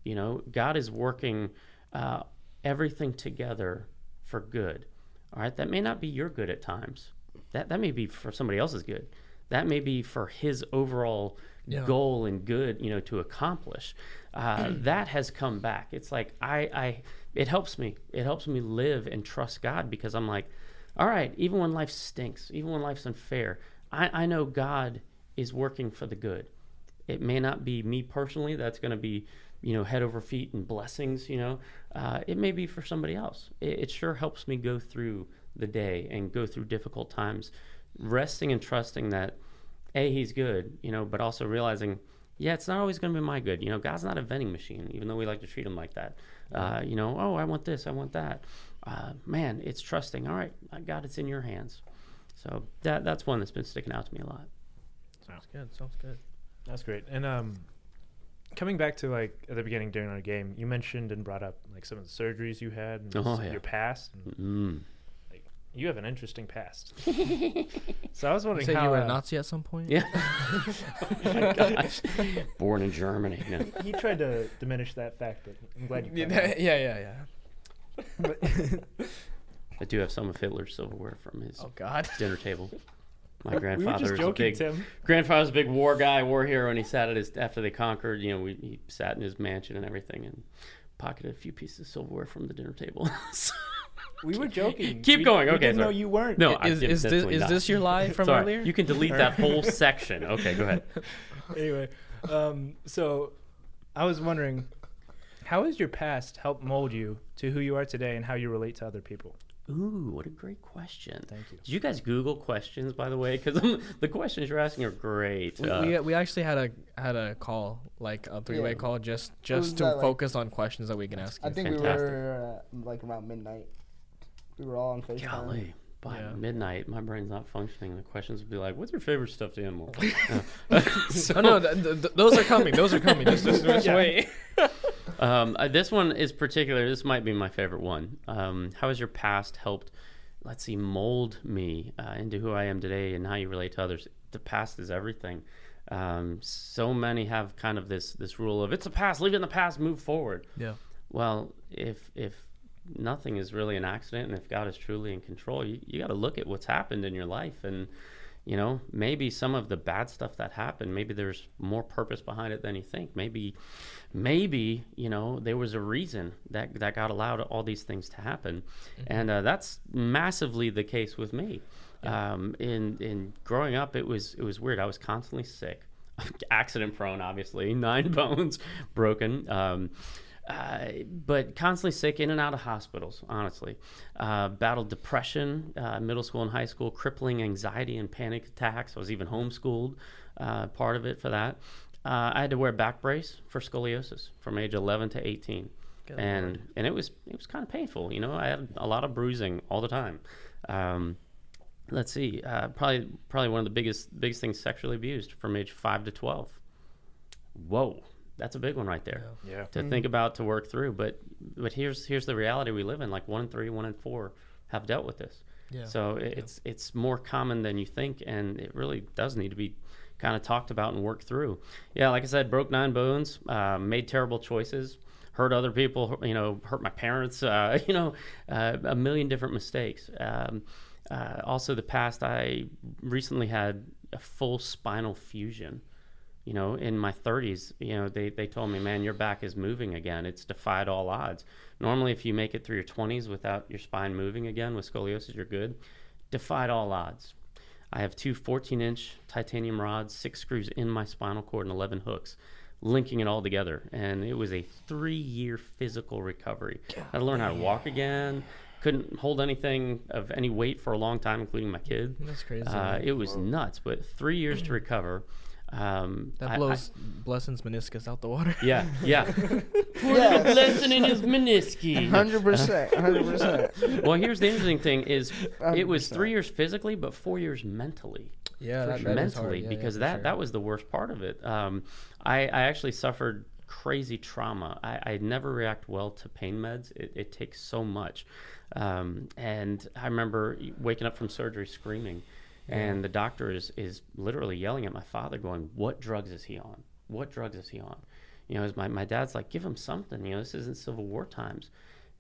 You know, God is working uh, everything together for good. All right, that may not be your good at times. That that may be for somebody else's good. That may be for His overall Yeah. goal and good, you know, to accomplish. Uh, that has come back. It's like I, I, it helps me. It helps me live and trust God because I'm like, all right, even when life stinks, even when life's unfair, I, I know God is working for the good. It may not be me personally that's going to be, you know, head over feet and blessings. You know, uh, it may be for somebody else. It, it sure helps me go through the day and go through difficult times, resting and trusting that, a he's good, you know, but also realizing, yeah, it's not always going to be my good. You know, God's not a vending machine, even though we like to treat him like that. Uh, you know, oh, I want this, I want that. Uh, man, it's trusting. All right, God, it's in your hands. So that that's one that's been sticking out to me a lot. Sounds good. Sounds good. That's great. And um, coming back to like at the beginning during our game, you mentioned and brought up like some of the surgeries you had and Oh, yeah. your past. And Mm. You have an interesting past. so I was wondering said how you were uh, a Nazi at some point. Yeah. oh my gosh. Born in Germany. No. he tried to diminish that fact, but I'm glad you. Yeah, caught on. yeah, yeah, yeah. But- I do have some of Hitler's silverware from his Oh God. dinner table. My we were grandfather just was a big Tim. grandfather's a big war guy, war hero, and he sat at his after they conquered. You know, we, he sat in his mansion and everything, and pocketed a few pieces of silverware from the dinner table. So- We were joking. Keep We- going, We okay, didn't know sorry. you weren't. no, is is this is not. this your lie from Sorry, earlier? You can delete that whole section. Okay, go ahead. anyway, um, so I was wondering, how has your past helped mold you to who you are today and how you relate to other people? Ooh, what a great question. Thank you. Did you guys Google questions, by the way? Because the questions you're asking are great. we, Uh, we, we actually had a had a call like a three way Yeah. call just just to that, like- focus on questions that we can ask. I you. think Fantastic. we were uh, like around midnight. We were all on FaceTime. Golly, by Yeah. midnight, my brain's not functioning. The questions would be like, "What's your favorite stuffed animal?" So- oh no, th- th- th- those are coming. Those are coming. Just, just, just wait. Um, uh, this one is particular. This might be my favorite one. Um, how has your past helped, let's see, mold me uh, into who I am today and how you relate to others? The past is everything. Um, so many have kind of this this rule of it's a past, leave it in the past, move forward. Yeah. Well, if if nothing is really an accident, and if God is truly in control, you, you got to look at what's happened in your life, and you know maybe some of the bad stuff that happened, maybe there's more purpose behind it than you think. Maybe, maybe you know there was a reason that that God allowed all these things to happen, and uh, that's massively the case with me. Um, in in growing up, it was it was weird. I was constantly sick, accident prone, obviously, nine bones broken. Um, uh, but constantly sick, in and out of hospitals. Honestly, uh, battled depression, uh, middle school and high school, crippling anxiety and panic attacks. I was even homeschooled, uh, part of it for that. Uh, I had to wear a back brace for scoliosis from age 11 to 18, Good and lord. and it was it was kind of painful. You know, I had a lot of bruising all the time. Um, let's see, uh, probably probably one of the biggest biggest things sexually abused from age five to 12. Whoa, that's a big one right there Yeah. to think about to work through. But but here's here's the reality we live in. Like one in three, one in four have dealt with this. Yeah. So it, it's it's more common than you think, and it really does need to be kind of talked about and worked through. Yeah, like I said, broke nine bones, uh, made terrible choices, hurt other people, you know, hurt my parents, uh, you know, uh, a million different mistakes. Um, uh, also, the past, I recently had a full spinal fusion you know, in my 30s, you know, they, they told me, man, your back is moving again. It's defied all odds. Normally, if you make it through your 20s without your spine moving again with scoliosis, you're good. Defied all odds. I have two 14 inch titanium rods, six screws in my spinal cord, and 11 hooks linking it all together. And it was a three year physical recovery. I had to learn how to walk again. Couldn't hold anything of any weight for a long time, including my kid. That's crazy. Uh, it was nuts, but three years to recover. Um, I- that I- blows Blessing's meniscus out the water. yeah, yeah. Yes. Lesson in his meniscus. Hundred percent, hundred percent. Well, here's the interesting thing: is it was three years physically, but four years mentally. Yeah, that, sure. that is mentally. Yeah, yeah, because for that sure. that was the worst part of it. Um, I I actually suffered crazy trauma. I, I never react well to pain meds. It, it takes so much, um, and I remember waking up from surgery screaming, and the doctor is is literally yelling at my father, going, "What drugs is he on? What drugs is he on?" You know, my my dad's like, "Give him something." You know, this isn't Civil War times,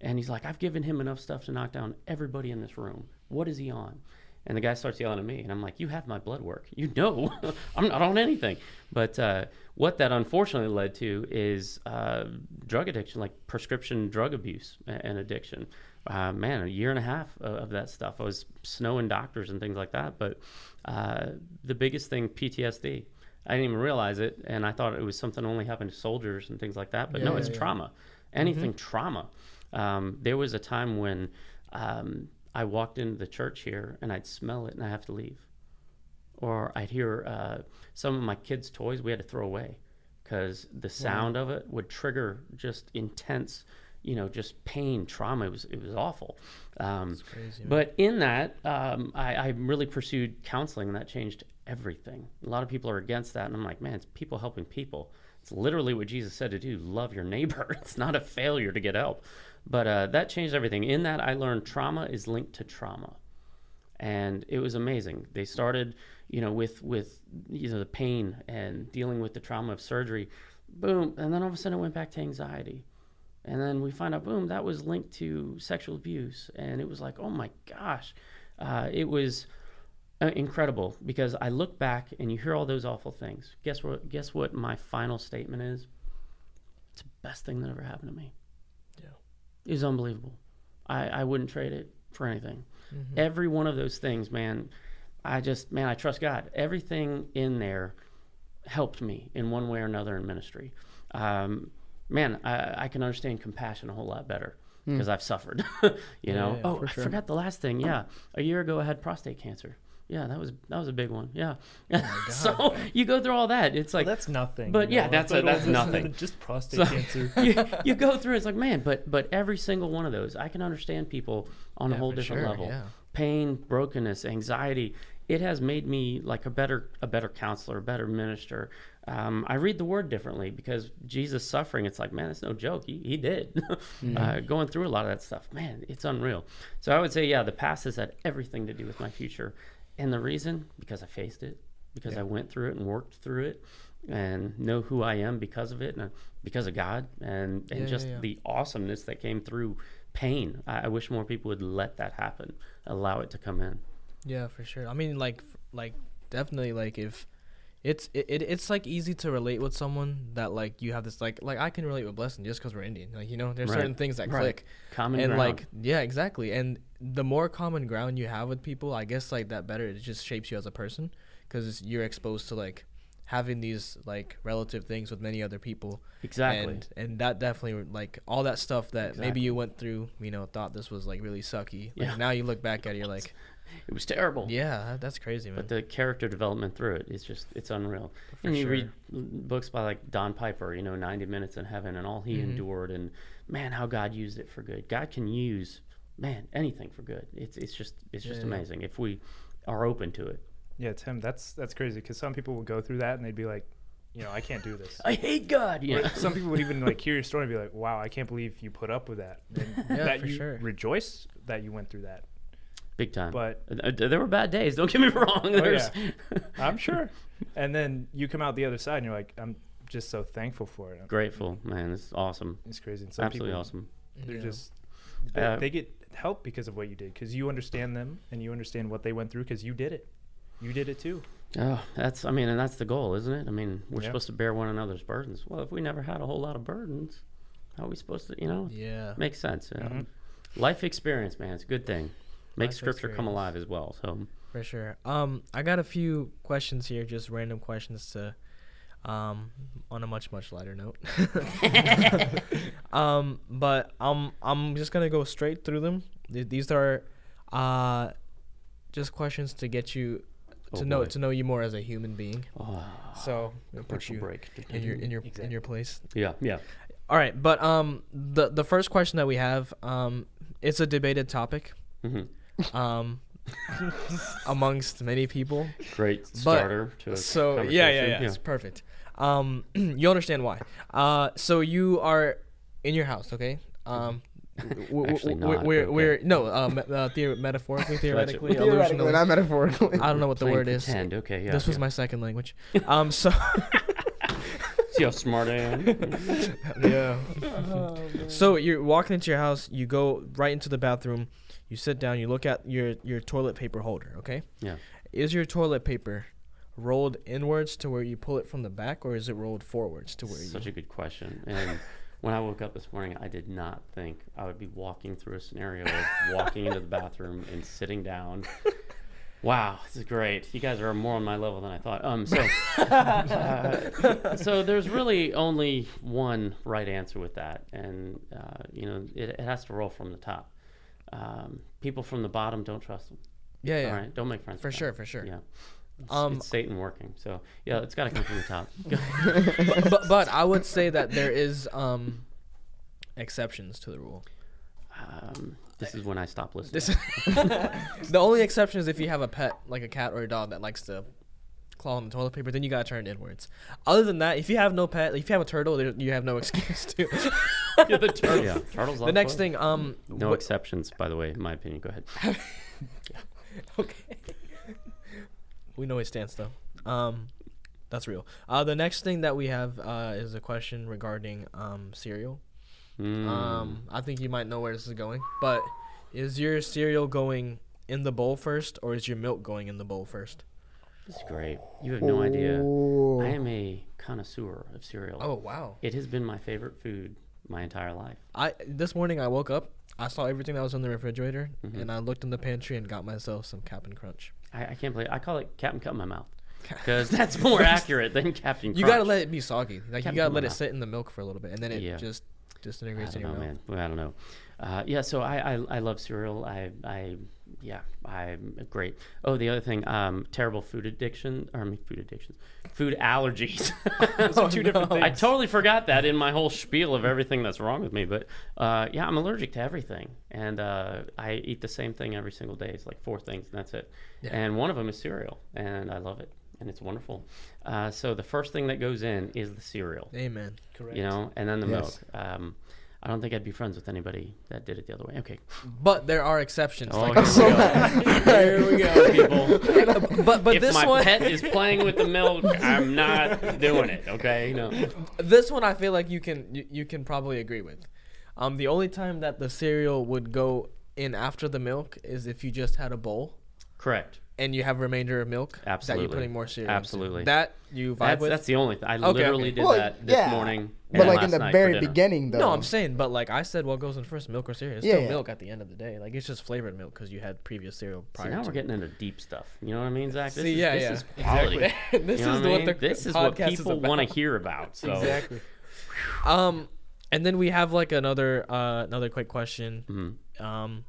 and he's like, "I've given him enough stuff to knock down everybody in this room. What is he on?" And the guy starts yelling at me, and I'm like, "You have my blood work. You know, I'm not on anything." But uh, what that unfortunately led to is uh, drug addiction, like prescription drug abuse and addiction. Uh, man, a year and a half of, of that stuff. I was snowing doctors and things like that. But uh, the biggest thing, PTSD. I didn't even realize it, and I thought it was something only happened to soldiers and things like that. But no, it's yeah, yeah. trauma. Anything trauma. Um, there was a time when um, I walked into the church here and I'd smell it and I have to leave. Or I'd hear uh, some of my kids' toys we had to throw away because the sound of it would trigger just intense, you know, just pain, trauma. It was it was awful. Um, crazy. but in that, um, I, I really pursued counseling, and that changed everything. A lot of people are against that, and I'm like, man, it's people helping people. It's literally what Jesus said to do: love your neighbor. It's not a failure to get help. But uh, that changed everything. In that, I learned trauma is linked to trauma, and it was amazing. They started, you know, with with you know the pain and dealing with the trauma of surgery, boom, and then all of a sudden it went back to anxiety. And then we find out, boom, that was linked to sexual abuse. And it was like, oh my gosh. Uh, it was uh, incredible because I look back and you hear all those awful things. Guess what? Guess what my final statement is? It's the best thing that ever happened to me. Yeah. It was unbelievable. I, I wouldn't trade it for anything. Mhm. Every one of those things, man, I just, man, I trust God. Everything in there helped me in one way or another in ministry. Um, man, I, I can understand compassion a whole lot better hmm. because I've suffered. you Yeah, know, yeah, oh, for I sure. forgot the last thing. Yeah, a year ago I had prostate cancer. Yeah, that was that was a big one. Yeah, oh so you go through all that. It's Well, like that's nothing. but yeah, know, that's a- that's nothing. Just prostate So- cancer. you, you go through. It's like man, but but every single one of those, I can understand people on a whole different sure, level. yeah. Pain, brokenness, anxiety. It has made me like a better a better counselor, a better minister. Um, I read the word differently because Jesus suffering. It's like man, it's no joke. He, he did uh, going through a lot of that stuff. Man, it's unreal. So I would say, yeah, the past has had everything to do with my future, and the reason because I faced it, because I went through it and worked through it, and know who I am because of it, and uh, because of God, and and Yeah, yeah, just yeah. the awesomeness that came through pain. I, I wish more people would let that happen, allow it to come in. Yeah, for sure. I mean, like, like definitely, like if it's it, it it's like easy to relate with someone that like you have this like like I can relate with Blessing just because we're Indian. Like you know, there's Right. certain things that Right. click, Common and ground. like yeah, exactly. And the more common ground you have with people, I guess like that better. It just shapes you as a person because you're exposed to like having these like relative things with many other people exactly. and and that definitely like all that stuff that maybe you went through you know thought this was like really sucky like Yeah. now you look back at it you're like it was terrible. yeah that's crazy man But the character development through it is just it's unreal. For and you sure. read books by like Don Piper, you know, 90 Minutes in Heaven and all he Mhm. endured and man, how God used it for good. God can use man anything for good. It's it's just it's just Yeah, yeah. amazing if we are open to it. Yeah, Tim, that's that's crazy because some people would go through that and they'd be like, you know, I can't do this. I hate God. Or Yeah. Some people would even like hear your story and be like, "Wow, I can't believe you put up with that." And Yeah, that for you sure. rejoice that you went through that. Big time. But Uh, there were bad days. Don't get me wrong. Oh, There's, I'm sure. And then you come out the other side and you're like, "I'm just so thankful for it." grateful, man. It's awesome. It's crazy. And some Absolutely people, awesome. They're Yeah. just they, Uh, they get help because of what you did because you understand them and you understand what they went through because you did it. You did it too. Oh, that's I mean, and that's the goal, isn't it? I mean, we're Yeah. supposed to bear one another's burdens. Well, if we never had a whole lot of burdens, how are we supposed to, you know? yeah Makes sense. you know? Mhm. Life experience, man, it's a good thing. Makes Life scripture come alive as well. So, for sure. Um i got a few questions here just random questions to um on a much much lighter note. Um but i'm i'm just gonna go straight through them. These are uh just questions to get you to Oh, know boy. to know you more as a human being. Oh, so we'll put you break. in your in your in your place. Yeah, yeah. all right but um the the first question that we have um it's a debated topic. Hmm um amongst many people. Great starter to a so yeah yeah yeah conversation. it's perfect. Um you understand why. Uh so you are in your house okay? Um w- w- Actually not, we're, but we're no uh, me- uh theor- metaphorically theoretically Theoretically, not metaphorically. i don't know what the Playing word is. pretend. Okay, yeah. this was my second language. Um so See how smart I am. yeah. Oh, so you're walking into your house you go right into the bathroom you sit down you look at your your toilet paper holder okay Yeah. is your toilet paper rolled inwards to where you pull it from the back or is it rolled forwards to where Such you Such a good question. And when I woke up this morning, I did not think I would be walking through a scenario of walking into the bathroom and sitting down. Wow, this is great. You guys are more on my level than I thought. Um, so, uh, so there's really only one right answer with that, and uh, you know it, it has to roll from the top. Um, people from the bottom don't trust them. yeah yeah All right, don't make friends. for with them. sure for sure Yeah. It's, Um, it's Satan working. So yeah, it's got to come from the top. but but I would say that there is um exceptions to the rule. Um, this is when I stop listening. This the only exception is if you have a pet like a cat or a dog that likes to claw on the toilet paper, then you gotta turn it inwards. Other than that, if you have no pet, if you have a turtle, there, you have no excuse to. yeah, the turtle. Yeah, turtles. the next thing, um, No wh- exceptions, by the way, in my opinion. Go ahead. okay. we know his stance though. Um, that's real. Uh, the next thing that we have uh, is a question regarding um cereal. Mm. Um, I think you might know where this is going, but is your cereal going in the bowl first, or is your milk going in the bowl first? This is great. You have no idea. I am a connoisseur of cereal. Oh wow! It has been my favorite food my entire life. I this morning I woke up, I saw everything that was in the refrigerator, Mhm. and I looked in the pantry and got myself some Cap'n Crunch. I, I can't believe I call it Captain Cut in my mouth because that's more accurate than Captain. You gotta let it be soggy. Like Cap'n you gotta let it mouth. sit in the milk for a little bit, and then it Yeah. just I disintegrates in don't your know, mouth. man. Well, I don't know. Uh, yeah, so I, I I love cereal. I I yeah, I'm great. Oh, the other thing, um, terrible food addiction. Or I mean, food addictions, food allergies. Those are two different things. I totally forgot that in my whole spiel of everything that's wrong with me. But uh, yeah, I'm allergic to everything, and uh, I eat the same thing every single day. It's like four things, and that's it. Yeah. And one of them is cereal, and I love it, and it's wonderful. Uh, so the first thing that goes in is the cereal, Amen. Correct. you know, and then the Yes. milk. Um, I don't think I'd be friends with anybody that did it the other way. Okay. But there are exceptions. Oh, like here we go. Here we go. People. but but if this my one, pet is playing with the milk, I'm not doing it. Okay. No. this one I feel like you can you, you can probably agree with. Um, the only time that the cereal would go in after the milk is if you just had a bowl Correct. And you have remainder of milk that you're putting more cereal. into. Absolutely. That you vibe That's, with. that's the only thing. I Okay, literally okay. did Well, that this yeah, morning. But and like in the very beginning, though. no, I'm saying, but like I said, what goes in first, milk or cereal? It's Yeah, still yeah. milk at the end of the day. Like it's just flavored milk because you had previous cereal See, now to we're getting into deep stuff. You know what I mean, Zach? This See, is, yeah, this yeah. is quality. this You know is what I what the this is what people want to hear about. So Exactly. Um, and then we have like another uh another quick question. Mhm. Um,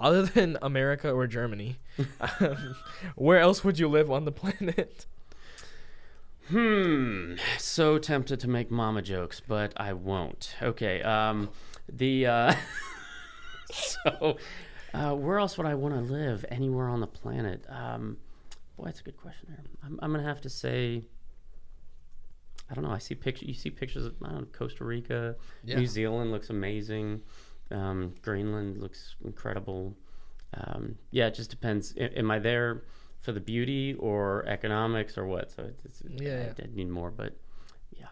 other than America or Germany, um, where else would you live on the planet? Hmm. So tempted to make mama jokes, but I won't. Okay. Um, the uh, so uh, where else would I want to live? Anywhere on the planet? Um, boy, that's a good question. There, I'm, I'm gonna have to say. I don't know. I see pictures. You see pictures of I don't know, Costa Rica, Yeah. New Zealand looks amazing. Um, Greenland looks incredible. Um, yeah, it just depends. A- am I there for the beauty or economics or what? So it's, it's Yeah, I. I need more, but yeah,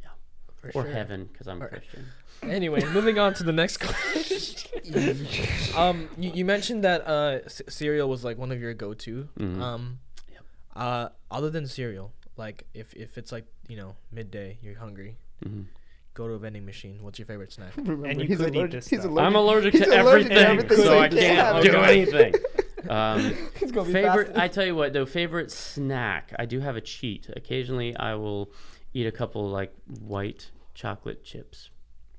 yeah, For or sure. heaven because I'm Or- Christian. Anyway, moving on to the next question. um, you, you mentioned that uh c- cereal was like one of your go-to. Mhm. Um, Yep. uh, other than cereal, like if if it's like you know midday, you're hungry, hmm go to a vending machine. What's your favorite snack? Remember, And you he's could eat allergic. this he's stuff. allergic. I'm allergic he's to allergic to everything, everything, so so I can't do it. anything. Um, He's gonna be favorite, fasting. I tell you what, though, favorite snack. I do have a cheat. Occasionally, I will eat a couple like white chocolate chips.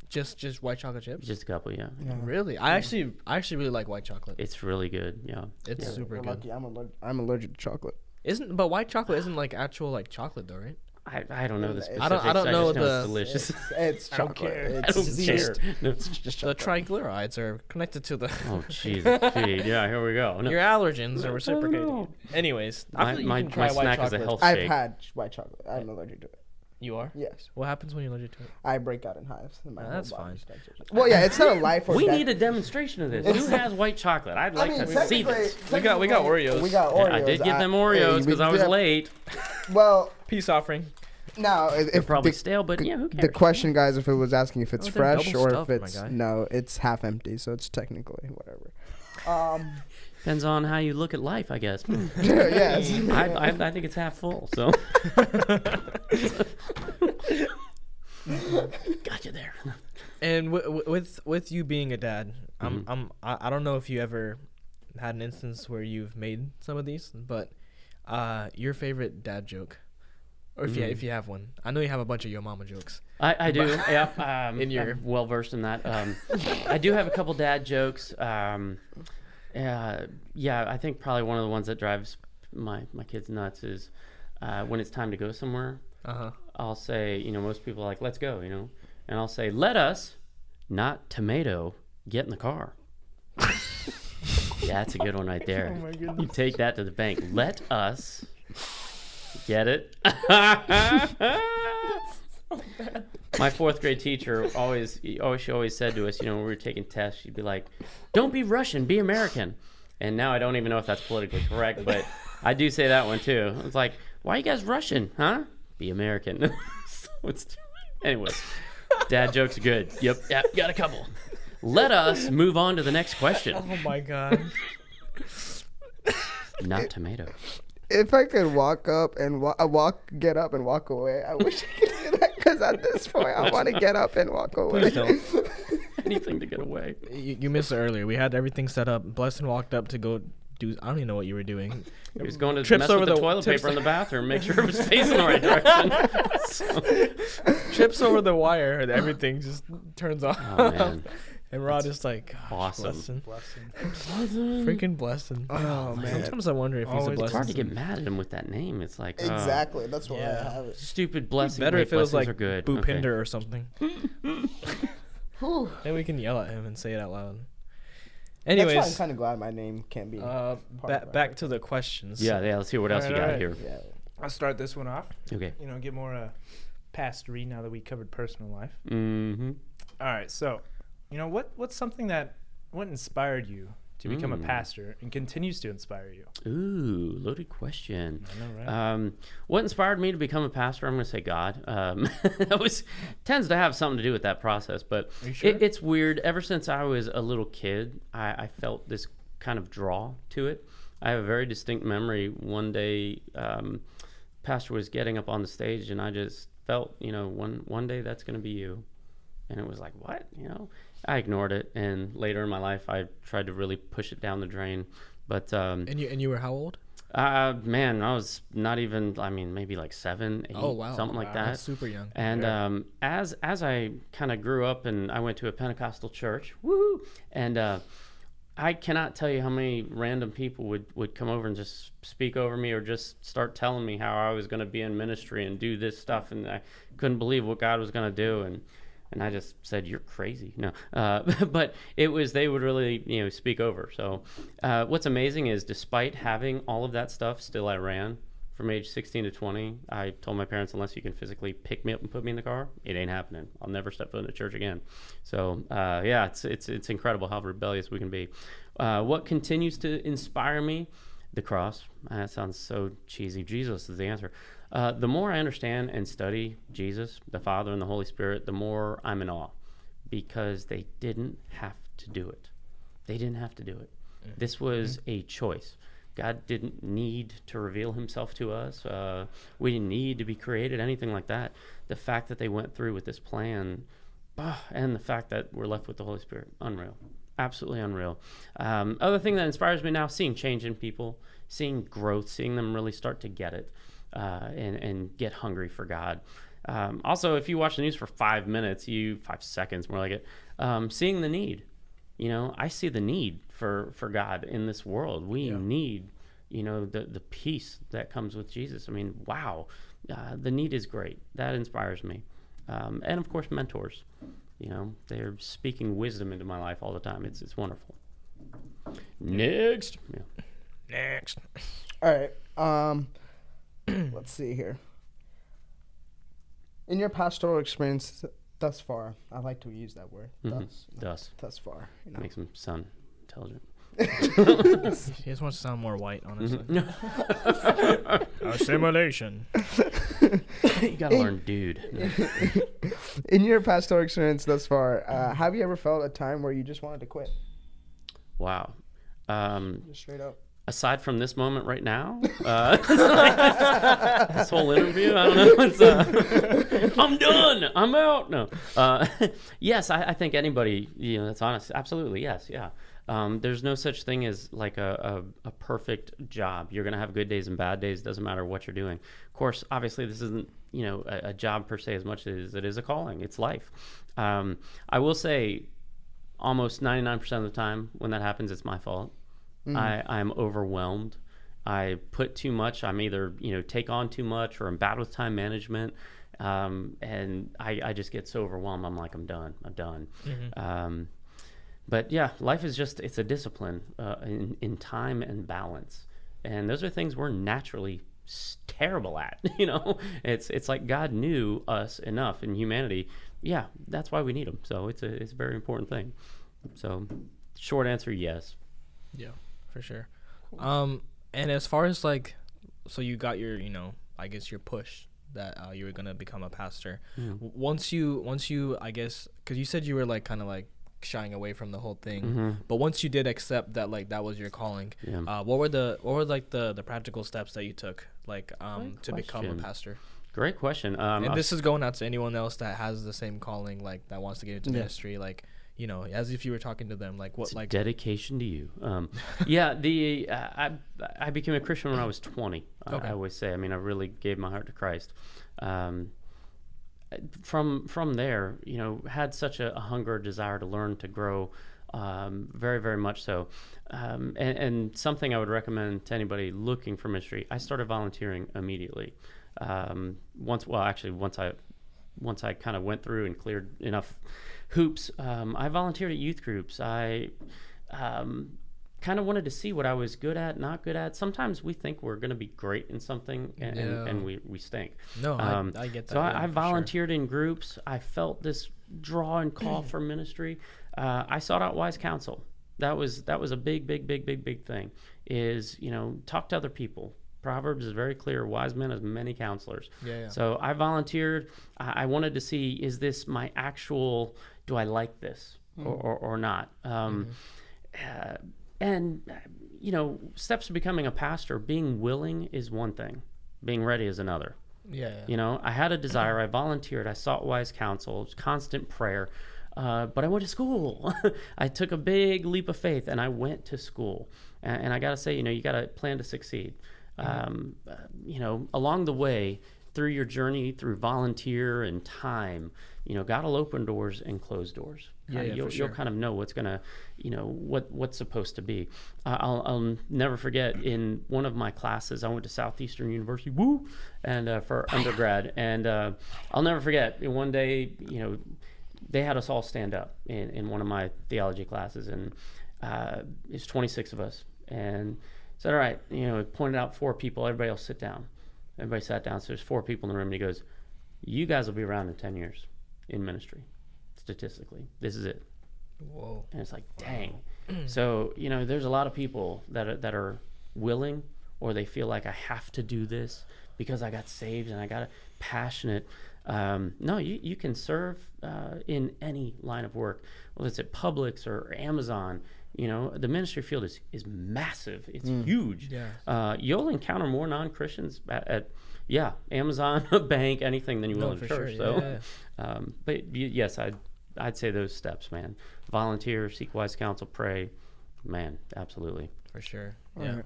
Just just white chocolate chips. Just a couple, yeah. Yeah. Really, I actually I actually really like white chocolate. It's really good. Yeah. It's Yeah. super You're good. lucky. I'm allergic. I'm allergic to chocolate. Isn't but white chocolate isn't like actual like chocolate though, right? I, I don't know the I don't- I don't know just know the- it's delicious. It's, it's I don't chocolate. care. It's I don't just, care. No. It's just The triglycerides are connected to the Oh, jeez. Gee, yeah, here we go. No. your allergens are reciprocating. know. Anyways, I My, feel like you my, can try my white snack is chocolate. a health I've shake. had white chocolate. I'm allergic to it. You are. Yes, What happens when you're allergic to it? I break out in hives. and my Ah, that's fine. Well, yeah, it's not a life or We death. need a demonstration of this. Who has white chocolate? I'd I like mean, to see technically- this. We got- we got Oreos. We got Yeah, Oreos. I did give them Oreos because I was late. Well, Peace offering. now if They're if probably the, stale, but yeah, who cares? the question, guys, if it was asking if it's Oh, fresh or stuffed, if it's no, it's half empty, so it's technically whatever. Um, Depends on how you look at life, I guess. yes. I, I, I think it's half full, so. Got you there. And w- w- with with you being a dad, I'm Mhm. I'm I, I don't know if you ever had an instance where you've made some of these, but uh, your favorite dad joke, or if you Mm. if you have one, I know you have a bunch of your mama jokes. I, I do. yeah. Um, In your- I'm well versed in that. Um, I do have a couple dad jokes. Um, uh, yeah, I think probably one of the ones that drives my my kids nuts is uh, when it's time to go somewhere. Uh huh. I'll say, you know, most people are like, "Let's go," you know, and I'll say, "Let us, not tomato, get in the car." yeah, that's a good one right there. Oh my You take that to the bank. Let us get it. My fourth grade teacher always, always, she always said to us, you know, when we were taking tests, she'd be like, "Don't be Russian, be American." And now I don't even know if that's politically correct, but I do say that one too. It's like, why are you guys Russian, huh? Be American. so it's, anyways, dad jokes are good. Yep, yeah, got a couple. Let us move on to the next question. Oh my god. Not tomatoes. If I could walk up and wa- uh, walk, get up and walk away, I wish I could do that because at this point I want to get up and walk away. Please don't. Anything to get away. you, you missed it earlier. We had everything set up. Blessing walked up to go do. I don't even know what you were doing. He was going to Trips mess over with the, the- toilet paper in the bathroom, make sure it was facing the right direction. So- Trips over the wire and everything just turns off. oh man, And Rod is like, "Gosh, awesome. Blessing. Blessing. Freaking blessing. Oh man. Sometimes I wonder if he's a Always- blessing. it's hard to get mad at him with that name. It's like uh, Exactly. That's why yeah. I have it. stupid blessing. Better wait, if it was blessings like are good. Boopinder Okay. or something. Then we can yell at him and say it out loud. That's why I'm Anyways, kind of glad my name can't be. uh, part ba- of back to the questions. Yeah, yeah. Let's hear what else you got Alright, here. yeah. I'll start this one off. Okay. You know, get more uh, past read now that we covered personal life. Mm-hmm. All right, so you know what? What's something that what inspired you to become a Mm. pastor and continues to inspire you? Ooh, loaded question. Know, right? Um, what inspired me to become a pastor? I'm going to say God. Um, that was tends to have something to do with that process, but sure? it, it's weird. Ever since I was a little kid, I, I felt this kind of draw to it. I have a very distinct memory. One day, um, pastor was getting up on the stage, and I just felt, you know, one one day that's going to be you, and it was like, what, you know? I ignored it, and later in my life, I tried to really push it down the drain. But um, And you and you were how old? uh, man, I was not even. I mean, maybe like seven, eight, Oh wow, something like Wow, that. That's super young. And Yeah. um, as as I kind of grew up and I went to a Pentecostal church, woo, and uh, I cannot tell you how many random people would, would come over and just speak over me or just start telling me how I was going to be in ministry and do this stuff, and I couldn't believe what God was going to do, and and I just said, "You're crazy." No, uh, but it was they would really you know speak over. So uh, what's amazing is despite having all of that stuff, still I ran from age 16 to 20 i told my parents unless you can physically pick me up and put me in the car it ain't happening. I'll never step foot in a church again. So uh, yeah it's, it's, it's incredible how rebellious we can be. Uh, what continues to inspire me? The cross. Uh, that sounds so cheesy. Jesus is the answer uh, the more i understand and study jesus the father and the holy spirit the more i'm in awe because they didn't have to do it they didn't have to do it this was a choice God didn't need to reveal himself to us. Uh, we didn't need to be created, anything like that. The fact that they went through with this plan, ah, and the fact that we're left with the Holy Spirit, unreal. Absolutely unreal. Um, other thing that inspires me now, seeing change in people, seeing growth, seeing them really start to get it uh, and, and get hungry for God. Um, also, if you watch the news for five minutes, you five seconds more like it, um, seeing the need you know i see the need for for god in this world we Yeah. need you know the the peace that comes with jesus i mean wow uh, the need is great that inspires me um, and of course mentors you know they're speaking wisdom into my life all the time it's it's wonderful next yeah. Next. All right. Um, let's see here. In your pastoral experience thus far, I like to use that word. Mhm. Thus, thus thus far. You know. makes him sound intelligent He just wants to sound more white, honestly. Mhm. Assimilation. you gotta learn dude In your pastoral experience thus far, uh, have you ever felt a time where you just wanted to quit? wow um, Just straight up. Aside from this moment right now, uh, this whole interview, I don't know. It's, uh, I'm done. I'm out. No. Uh, yes, I, I think anybody, you know, that's honest. Absolutely. Yes. Yeah. Um, there's no such thing as like a, a, a perfect job. You're going to have good days and bad days. Doesn't matter what you're doing. Of course, obviously, this isn't, you know, a, a job per se as much as it is a calling. It's life. Um, I will say almost 99% of the time when that happens, it's my fault. I, I'm overwhelmed. I put too much. I'm either you know take on too much or I'm bad with time management, um, and I, I just get so overwhelmed. I'm like I'm done. I'm done. Um, but yeah, life is just it's a discipline uh, in, in time and balance, and those are things we're naturally s- terrible at. You know, it's it's like God knew us enough in humanity. Yeah, that's why we need Him. So it's a it's a very important thing. So, short answer, yes. Yeah, for sure. Um, and as far as like, so you got your, you know, I guess your push that uh, you were gonna become a pastor. Mm. W- Once you, once you, I guess, because you said you were like kind of like shying away from the whole thing. Mhm. But once you did accept that like that was your calling, Yeah. uh, what were the what were like the the practical steps that you took like um to become a pastor? Great question. Um, and uh, this is going out to anyone else that has the same calling, like that wants to get into Yeah. ministry, like you know, as if you were talking to them, like what It's like dedication to you. Um, yeah, the uh, I I became a Christian when I was 20. I- Okay. I always say. I mean, I really gave my heart to Christ. Um, from from there, you know, had such a, a hunger, desire to learn, to grow, um, very very much so. Um, and, and something I would recommend to anybody looking for ministry. I started volunteering immediately. Um, once, well, actually, once I once I kind of went through and cleared enough hoops, um, I volunteered at youth groups. I um, kind of wanted to see what I was good at, not good at. Sometimes we think we're going to be great in something, and, and, and we, we stink. no, Um, I, I get that. So yeah, I, I for sure. volunteered in groups. I felt this draw and call for ministry. Uh, I sought out wise counsel. That was that was a big, big, big, big, big thing. Is you know talk to other people. Proverbs is very clear: wise men has many counselors. Yeah, yeah. So I volunteered. I, I wanted to see is this my actual? Do I like this or, or, or not? Um, uh, and you know, steps to becoming a pastor. Being willing is one thing. Being ready is another. yeah, yeah. You know, I had a desire. I volunteered. I sought wise counsel. Constant prayer. Uh, but I went to school. I took a big leap of faith and I went to school. And, and I got to say, you know, you got to plan to succeed. Um, uh, you know, along the way, through your journey, through volunteer and time, you know, God will open doors and close doors. Yeah, Kinda yeah, you'll, for you'll kind of know what's gonna, you know, what what's supposed to be. Uh, I'll, I'll never forget in one of my classes, I went to Southeastern University, woo, and uh, for undergrad, and uh, I'll never forget. One day, you know, they had us all stand up in, in one of my theology classes, and uh, it's 26 of us, and said, "All right, you know," pointed out four people. Everybody else sit down. Everybody sat down. So there's four people in the room, and he goes, "You guys will be around in 10 years in ministry, statistically. This is it." Whoa. and it's like dang so you know there's a lot of people that are, that are willing or they feel like i have to do this because i got saved and i got passionate um, no you, you can serve uh, in any line of work whether it's at publix or amazon you know the ministry field is, is massive it's huge Yeah. uh, you'll encounter more non-christians at, at yeah amazon a bank anything than you will No, in for church sure. so yeah. um, but y- yes, I'd I'd say those steps, man. Volunteer, seek wise counsel, pray, man. Absolutely. for sure. All yeah. right.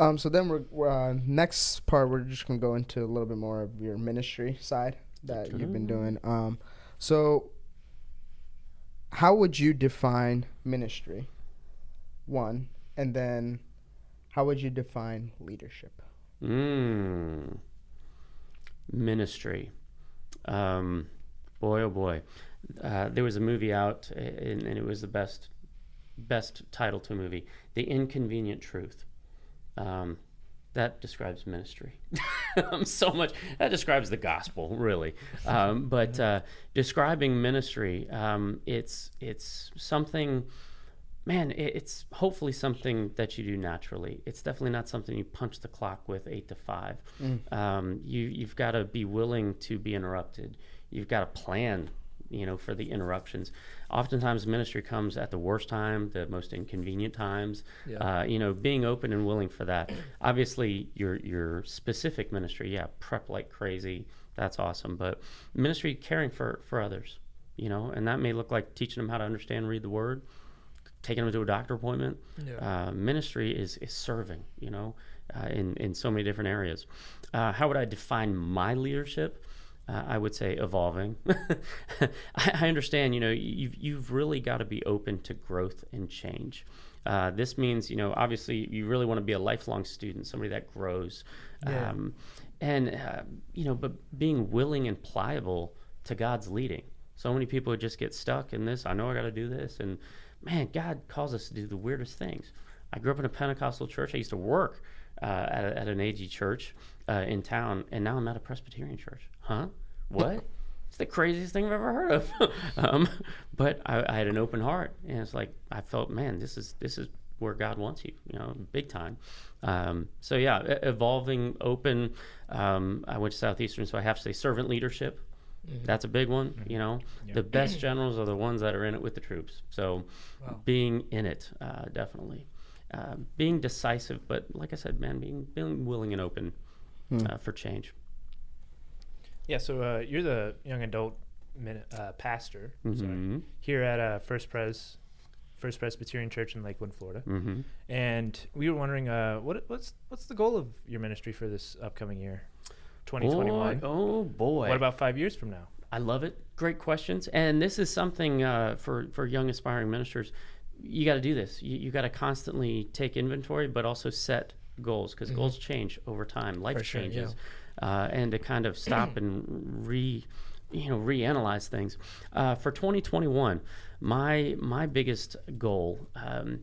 Um, so then we're, we're uh, next part. We're just gonna go into a little bit more of your ministry side that you've been doing. Um, so how would you define ministry? One, and then how would you define leadership? Mm. Ministry. Um, boy, oh boy. Uh, there was a movie out, and, and it was the best, best title to a movie, "The Inconvenient Truth." Um, that describes ministry. um, so much. That describes the gospel, really. Um, but uh, describing ministry, um, it's it's something man, it's hopefully something that you do naturally. It's definitely not something you punch the clock with eight to five. Um, you you've got to be willing to be interrupted. You've got to plan, you know, for the interruptions. Oftentimes, ministry comes at the worst time, the most inconvenient times. Yeah. Uh, you know, being open and willing for that. Obviously, your your specific ministry, yeah, prep like crazy. That's awesome. But ministry, caring for for others, you know, and that may look like teaching them how to understand, read the word taking them to a doctor appointment. Yeah. Uh, ministry is, is serving, you know, uh, in, in so many different areas. Uh, how would I define my leadership? Uh, I would say evolving. I, I understand, you know, you've, you've really got to be open to growth and change. Uh, this means, you know, obviously you really want to be a lifelong student, somebody that grows. Yeah. Um, and, uh, you know, but being willing and pliable to God's leading. So many people would just get stuck in this. I know I got to do this. And man, God calls us to do the weirdest things. I grew up in a Pentecostal church. I used to work uh, at, a, at an AG church uh, in town, and now I'm at a Presbyterian church. Huh? What? it's the craziest thing I've ever heard of. um, but I, I had an open heart, and it's like I felt, man, this is this is where God wants you, you know, big time. Um, so yeah, evolving, open. Um, I went to Southeastern, so I have to say servant leadership. That's a big one. You know, the best generals are the ones that are in it with the troops. So, Wow. being in it, uh, definitely, uh, being decisive, but like I said, man, being being willing and open uh, for change. Yeah, so uh, you're the young adult min- uh, pastor sorry, Mhm. here at uh, First Pres, First Presbyterian Church in Lakeland, Florida, Mm-hmm. and we were wondering, uh, what what's what's the goal of your ministry for this upcoming year, 2021? Boy, oh boy! What about five years from now? I love it. Great questions. And this is something uh, for, for young aspiring ministers. You got to do this. You, you got to constantly take inventory, but also set goals because goals change over time. Life For sure, yeah. changes. Uh, and to kind of stop and re, you know, reanalyze things. Uh, for 2021, my my biggest goal. Um,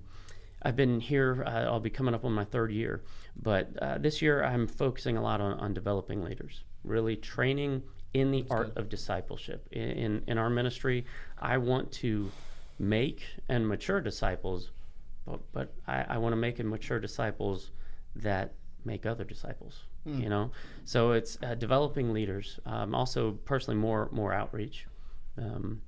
I've been here. Uh, I'll be coming up on my third year, but uh, this year I'm focusing a lot on, on developing leaders, really training in the art of discipleship. In, in in our ministry, I want to make and mature disciples, but but I, I want to make and mature disciples that make other disciples. You know, so it's uh, developing leaders. Um, also, personally, more more outreach. Um,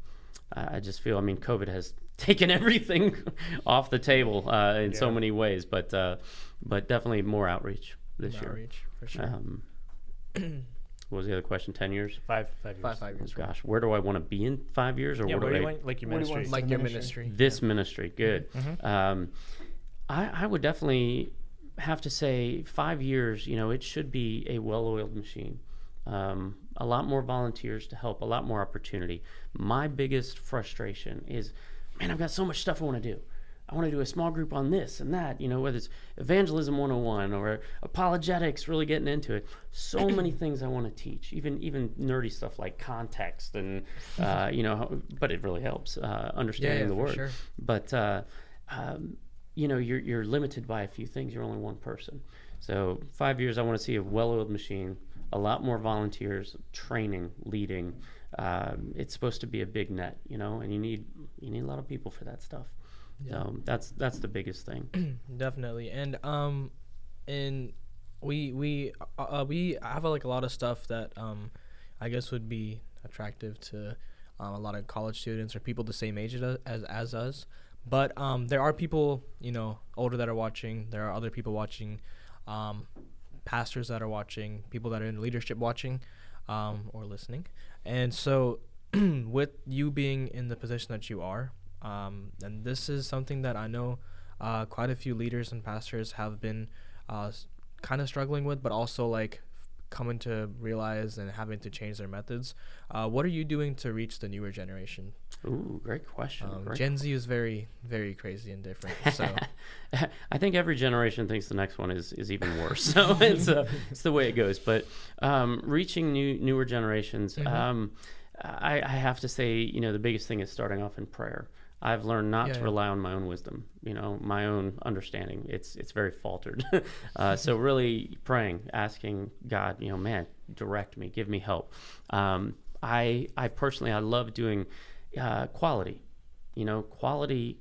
I I just feel, I mean, COVID has taken everything off the table uh, in so many ways, but uh, but definitely more outreach this year. Outreach, for sure. Um, what was the other question? Ten years? Five five years. five five years. Gosh, where do I want to be in five years, or Yeah, what where do do you I? want like your what do you ministry? want- Like your ministry. ministry. This ministry, good. Mhm. Um, I, I would definitely have to say five years. You know, it should be a well-oiled machine. Um, a lot more volunteers to help, a lot more opportunity. My biggest frustration is, man, I've got so much stuff I want to do. I want to do a small group on this and that, you know, whether it's evangelism 101 or apologetics, really getting into it. So many things I want to teach, even even nerdy stuff like context and, uh, you know, but it really helps uh, understanding yeah, the word. sure. But uh, um, you know, you're you're limited by a few things. You're only one person. So five years, I want to see a well-oiled machine, a lot more volunteers, training, leading. Um, it's supposed to be a big net, you know, and you need you need a lot of people for that stuff. So that's that's the biggest thing. Definitely, and um, and we we uh, uh, we have like a lot of stuff that um, I guess would be attractive to um, a lot of college students or people the same age as as, as us. But um, there are people you know older that are watching. There are other people watching, um, pastors that are watching, people that are in leadership watching, um, or listening. And so, with you being in the position that you are, um, and this is something that I know uh, quite a few leaders and pastors have been uh, kind of struggling with, but also like coming to realize and having to change their methods. Uh, what are you doing to reach the newer generation? Ooh, great question. Um, great Gen Z is very, very crazy and different. So I think every generation thinks the next one is, is even worse. So it's uh, it's the way it goes. But um, reaching new newer generations, Mhm. um, I, I have to say, you know, the biggest thing is starting off in prayer. I've learned not Yeah, to yeah. rely on my own wisdom, you know, my own understanding. It's it's very faltered. uh, so really praying, asking God, you know, man, direct me, give me help. Um, I I personally I love doing uh, quality, you know, quality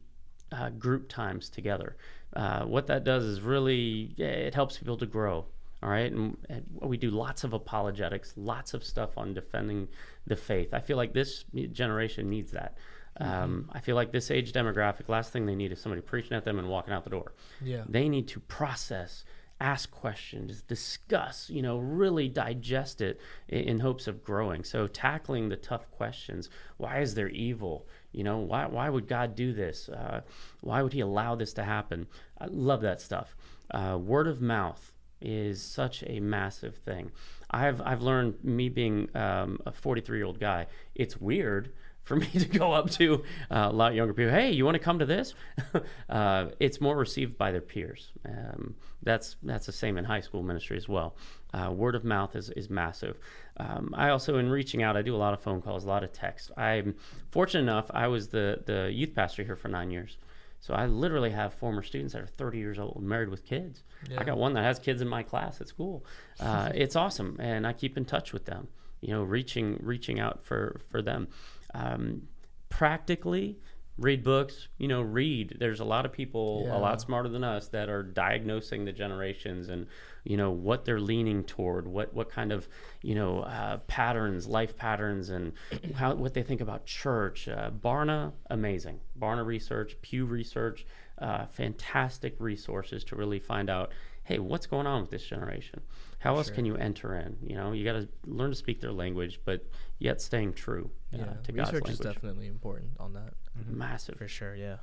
uh, group times together. Uh, what that does is really yeah, it helps people to grow. All right, and, and we do lots of apologetics, lots of stuff on defending the faith. I feel like this generation needs that. Um, I feel like this age demographic, last thing they need is somebody preaching at them and walking out the door. yeah, They need to process, ask questions, discuss, you know, really digest it in, in hopes of growing. So tackling the tough questions. Why is there evil? You know, why, why would God do this? Uh, why would he allow this to happen? I love that stuff. Uh, word of mouth is such a massive thing. I've, I've learned, me being um, a 43 year old guy, it's weird for me to go up to uh, a lot younger people. Hey, you want to come to this? uh, it's more received by their peers. Um, that's that's the same in high school ministry as well. Uh, word of mouth is is massive. Um, I also, in reaching out, I do a lot of phone calls, a lot of text. I'm fortunate enough. I was the the youth pastor here for nine years. So I literally have former students that are 30 years old, married with kids. Yeah. I got one that has kids in my class at school. Uh, it's awesome, and I keep in touch with them. You know, reaching reaching out for for them. Um, practically, read books. You know, read. There's a lot of people a lot smarter than us that are diagnosing the generations and you know what they're leaning toward, what what kind of you know uh, patterns, life patterns, and how what they think about church. Uh, Barna, amazing. Barna Research, Pew Research, uh, fantastic resources to really find out. Hey, what's going on with this generation? How else Sure. can you enter in? You know, you got to learn to speak their language, but yet staying true uh, yeah. to God's Research is definitely important on that Massive. for sure. Yeah.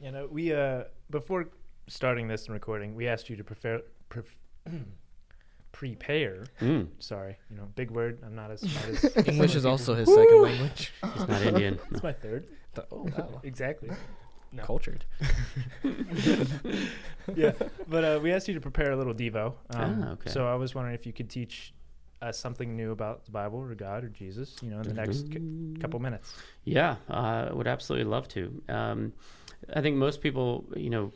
You know, we uh before starting this and recording, we asked you to prepare pref- prepare. Mm, Sorry, you know, big word. I'm not as smart as English other is also his second language. he's not Indian. It's my third. oh wow. Exactly. No. Cultured. yeah, but uh, we asked you to prepare a little devo. Um, Ah, okay. So I was wondering if you could teach us something new about the Bible or God or Jesus. You know, in the next c- couple minutes. Yeah, uh, would absolutely love to. Um, I think most people, you know,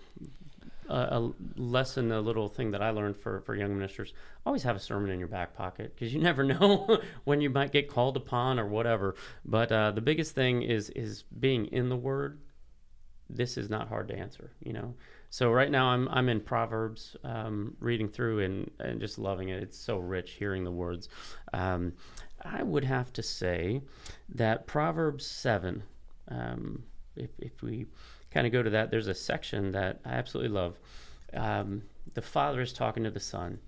a, a lesson, a little thing that I learned for, for young ministers, always have a sermon in your back pocket because you never know when you might get called upon or whatever. But uh, the biggest thing is is being in the Word this is not hard to answer. You know, so right now I'm I'm in Proverbs, um, reading through and and just loving it. It's so rich hearing the words. Um, I would have to say that Proverbs seven. Um, if if we kind of go to that, there's a section that I absolutely love. Um, the father is talking to the son,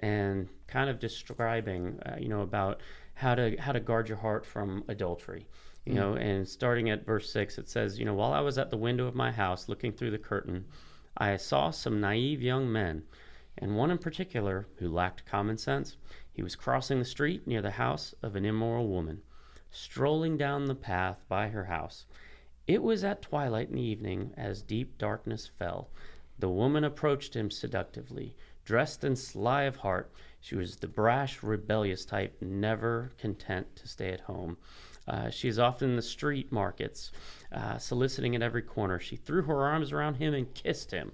and kind of describing, uh, you know, about how to how to guard your heart from adultery you mm. know and starting at verse 6 it says you know while i was at the window of my house looking through the curtain i saw some naive young men and one in particular who lacked common sense. He was crossing the street near the house of an immoral woman strolling down the path by her house. It was at twilight in the evening as deep darkness fell. The woman approached him seductively dressed and sly of heart. She was the brash rebellious type never content to stay at home uh, is often in the street markets, uh, soliciting at every corner. She threw her arms around him and kissed him.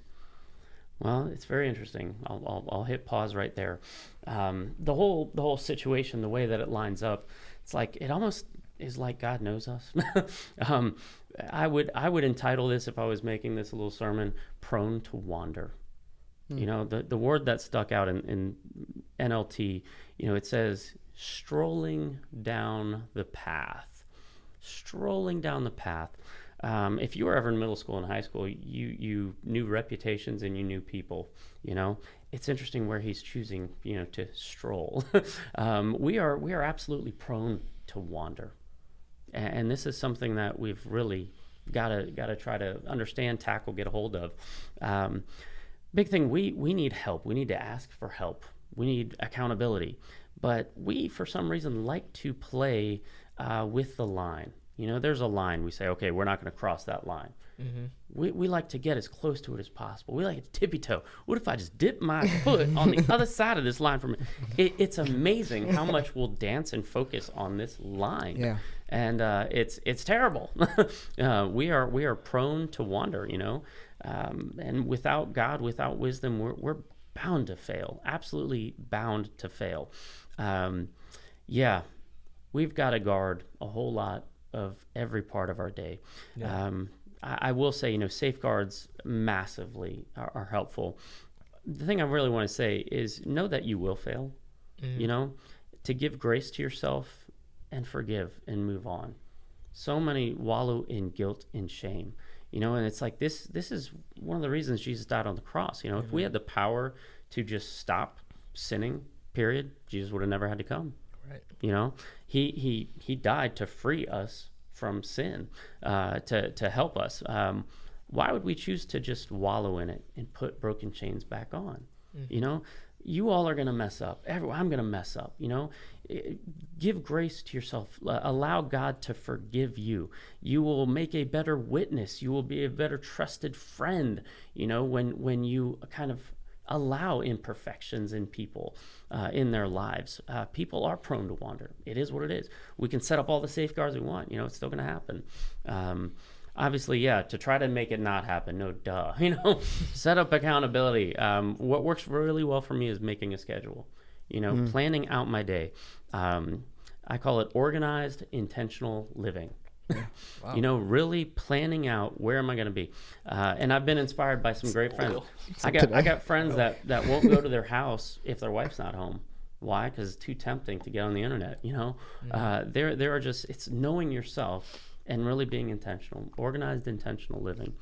Well, it's very interesting. I'll, I'll, I'll hit pause right there. Um, the whole the whole situation, the way that it lines up, it's like it almost is like God knows us. um, I would I would entitle this if I was making this a little sermon, "Prone to Wander." You know, the the word that stuck out in, in NLT, you know, it says strolling down the path. Strolling down the path. Um, if you were ever in middle school and high school, you you knew reputations and you knew people. You know, it's interesting where he's choosing, you know, to stroll. um, we are we are absolutely prone to wander, and, and this is something that we've really got to got to try to understand, tackle, get a hold of. Um, big thing we we need help. We need to ask for help. We need accountability. But we, for some reason, like to play uh, with the line. You know, there's a line. We say, okay, we're not going to cross that line. Mm-hmm. We, we like to get as close to it as possible. We like to tippy toe. What if I just dip my foot on the other side of this line from it? It's amazing how much we'll dance and focus on this line. Yeah. And uh, it's it's terrible. uh, we are we are prone to wander, you know, um, and without God, without wisdom, we're, we're bound to fail. Absolutely bound to fail. Um, yeah, we've got to guard a whole lot of every part of our day. Yeah. Um, I, I will say, you know, safeguards massively are, are helpful. The thing I really want to say is know that you will fail, Mm-hmm. you know, to give grace to yourself and forgive and move on. So many wallow in guilt and shame, you know, and it's like this this is one of the reasons Jesus died on the cross. You know, if we had the power to just stop sinning, period, Jesus would have never had to come. Right. You know, he he he died to free us from sin, uh, to to help us. Um, why would we choose to just wallow in it and put broken chains back on? You know, you all are going to mess up. Everyone, I'm going to mess up. You know, give grace to yourself. Allow God to forgive you. You will make a better witness. You will be a better trusted friend. You know, when when you kind of allow imperfections in people uh, in their lives. Uh, people are prone to wander. It is what it is. We can set up all the safeguards we want. You know, it's still going to happen. Um, obviously, yeah, to try to make it not happen, no duh. You know, set up accountability. Um, what works really well for me is making a schedule. You know, planning out my day. Um, I call it organized, intentional living. Wow. You know, really planning out where am I going to be, uh, and I've been inspired by some great friends. I got I got friends that that won't go to their house if their wife's not home. Why? Because it's too tempting to get on the internet. You know, uh, there there are just it's knowing yourself and really being intentional, organized, intentional living.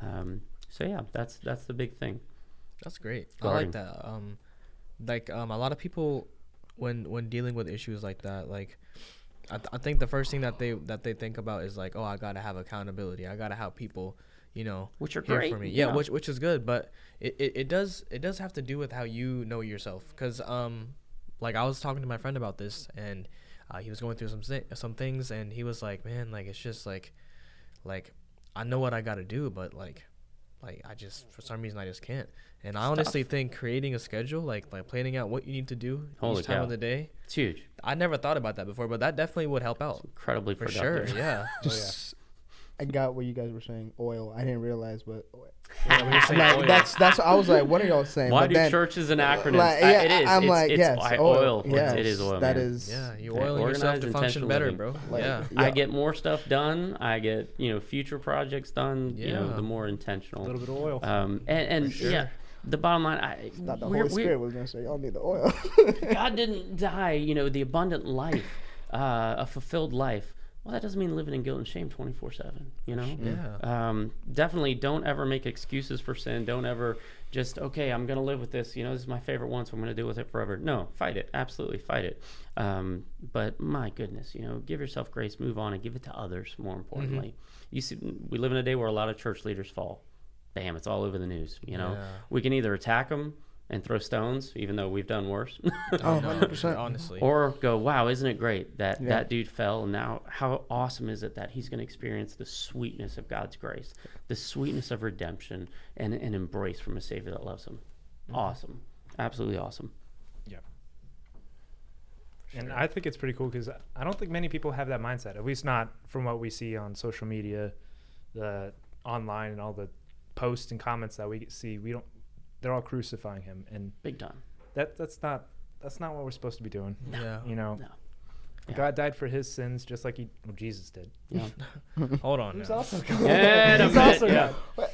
Um, so yeah, that's that's the big thing. That's great. I like that. Um, like um, a lot of people, when when dealing with issues like that, like, I, th- I think the first thing that they that they think about is like, oh, I gotta have accountability. I gotta have people, you know, Which are great, for me. Yeah, yeah. which which is good, but it, it, it does it does have to do with how you know yourself. Cause um, like I was talking to my friend about this, and uh, he was going through some some things, and he was like, man, like it's just like, like I know what I gotta do, but like like I just for some reason I just can't. And I honestly think creating a schedule, like like planning out what you need to do Holy each time cow. of the day, It's huge, I never thought about that before, but that definitely would help out incredibly for productive. sure. Yeah. Just oh, I got what you guys were saying. Oil. I didn't realize, but Yeah, we were saying like, oil. that's that's. I was like, what are y'all saying? Why but do then, churches and acronyms? like, yeah, it is. I'm it's, like, it's yes, oil. oil. It's- Yes, it is oil. that man. is- yeah, you Yeah, oiling yourself organized, to function better, living. bro. Like, yeah. Yeah. I get more stuff done. I get you know future projects done. You know Yeah. the more intentional. A little bit of oil. Um, and, and sure. yeah, the bottom line, I, Not the we're- Holy we're- Spirit was gonna say y'all need the oil. God didn't die, you know, the abundant life, uh, a fulfilled life. Well, that doesn't mean living in guilt and shame 24 7, you know? Yeah. Um, definitely don't ever make excuses for sin. Don't ever just, okay, I'm going to live with this. You know, this is my favorite one, so I'm going to deal with it forever. No, fight it. Absolutely fight it. Um, but my goodness, you know, give yourself grace, move on, and give it to others, more importantly. You see, we live in a day where a lot of church leaders fall. Bam, it's all over the news, you know? Yeah. We can either attack them and throw stones, even though we've done worse. Oh, oh, No, 100%. Honestly. or go, wow, isn't it great that Yeah. that dude fell, and now how awesome is it that he's going to experience the sweetness of God's grace, the sweetness of redemption, and an embrace from a Savior that loves him. Mm-hmm. Awesome, absolutely awesome. Yeah. And I think it's pretty cool because I don't think many people have that mindset. At least not from what we see on social media, the online and all the posts and comments that we see. We don't. They're all crucifying him, and Big time. that that's not that's not what we're supposed to be doing. yeah. You know, No. Yeah. God died for his sins just like he well, Jesus did. Yeah. Hold on. Who's now. also Yeah, He's also yeah. God.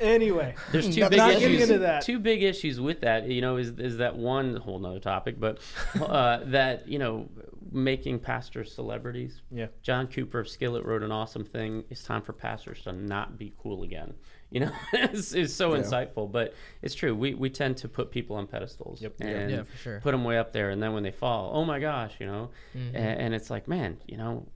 Anyway, There's two big getting issues. into that. Two big issues with that. You know, is is that one whole nother topic, but uh, that you know, making pastors celebrities. yeah, John Cooper of Skillet wrote an awesome thing. It's time for pastors to not be cool again. You know, it's, it's so Yeah. insightful, but it's true. We, we tend to put people on pedestals Yep. and Yeah, for sure. put them way up there, and then when they fall, oh my gosh, you know, Mhm. a- and, it's like, man, you know,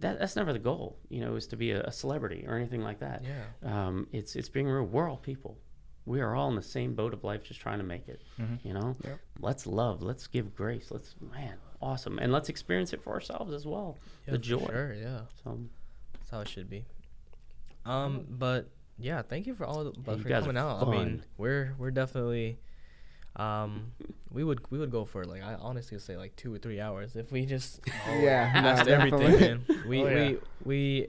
that that's never the goal. You know, is to be a, a celebrity or anything like that. Yeah. Um, it's it's being real. We're all people. We are all in the same boat of life, just trying to make it. Mhm. You know, Yep. let's love, let's give grace, let's man, awesome, and let's experience it for ourselves as well. Yeah, the joy. Sure. Yeah. So That's how it should be. Um, but yeah, thank you for all the, Yeah, for coming are out. I mean, we're we're definitely, um, we would we would go for like I honestly would say like two or three hours if we just Yeah, no, everything, definitely. man. We Oh, yeah. we we.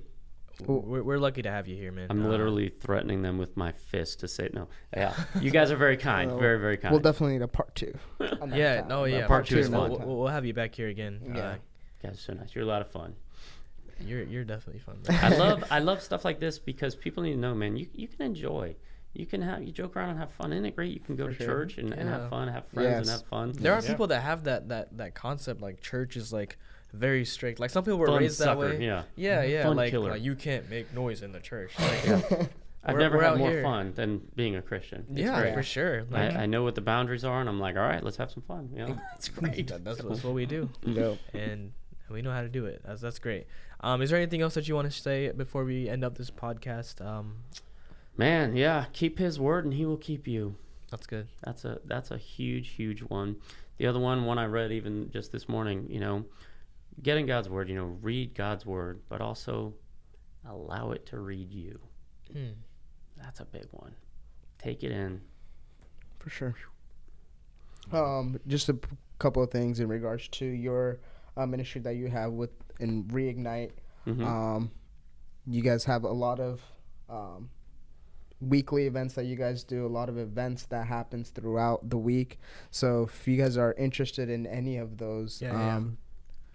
We're, we're lucky to have you here, man. I'm Uh, literally threatening them with my fist to say no. Yeah, you guys are very kind, Uh, very very kind. We'll definitely need a part two. Yeah, topic. no, yeah. part two is sure. fun. We'll, we'll, we'll have you back here again. Yeah. Uh, you guys are so nice. You're a lot of fun. You're you're definitely fun. bro. I love I love stuff like this because people need to know, man. You you can enjoy. You can have you joke around and have fun. Isn't it great? You can go For to sure. church and, and have fun, have friends and have fun. There are Yeah. people that have that that that concept like church is like very strict. Like some people were Fun raised that way. Yeah, Yeah, mm-hmm. yeah. Fun like, killer. like you can't make noise in the church. Like, I've We're- never we're had more here. fun than being a Christian. It's yeah, great. for sure. Like, I, I know what the boundaries are, and I'm like, all right, let's have some fun. You know, it's great. That- that's, that's what we do, Nope. and we know how to do it. That's that's great. Um, is there anything else that you want to say before we end up this podcast? Um, man, yeah. Keep His word, and He will keep you. that's good. That's a that's a huge huge one. The other one, one I read even just this morning. You know, getting God's word. You know, read God's word, but also allow it to read you. Hmm. That's a big one. Take it in. For sure. Um, just a p- couple of things in regards to your uh, ministry that you have with in Reignite. Mhm. Um, you guys have a lot of um, weekly events that you guys do. A lot of events that happens throughout the week. So if you guys are interested in any of those, Yeah, yeah. um,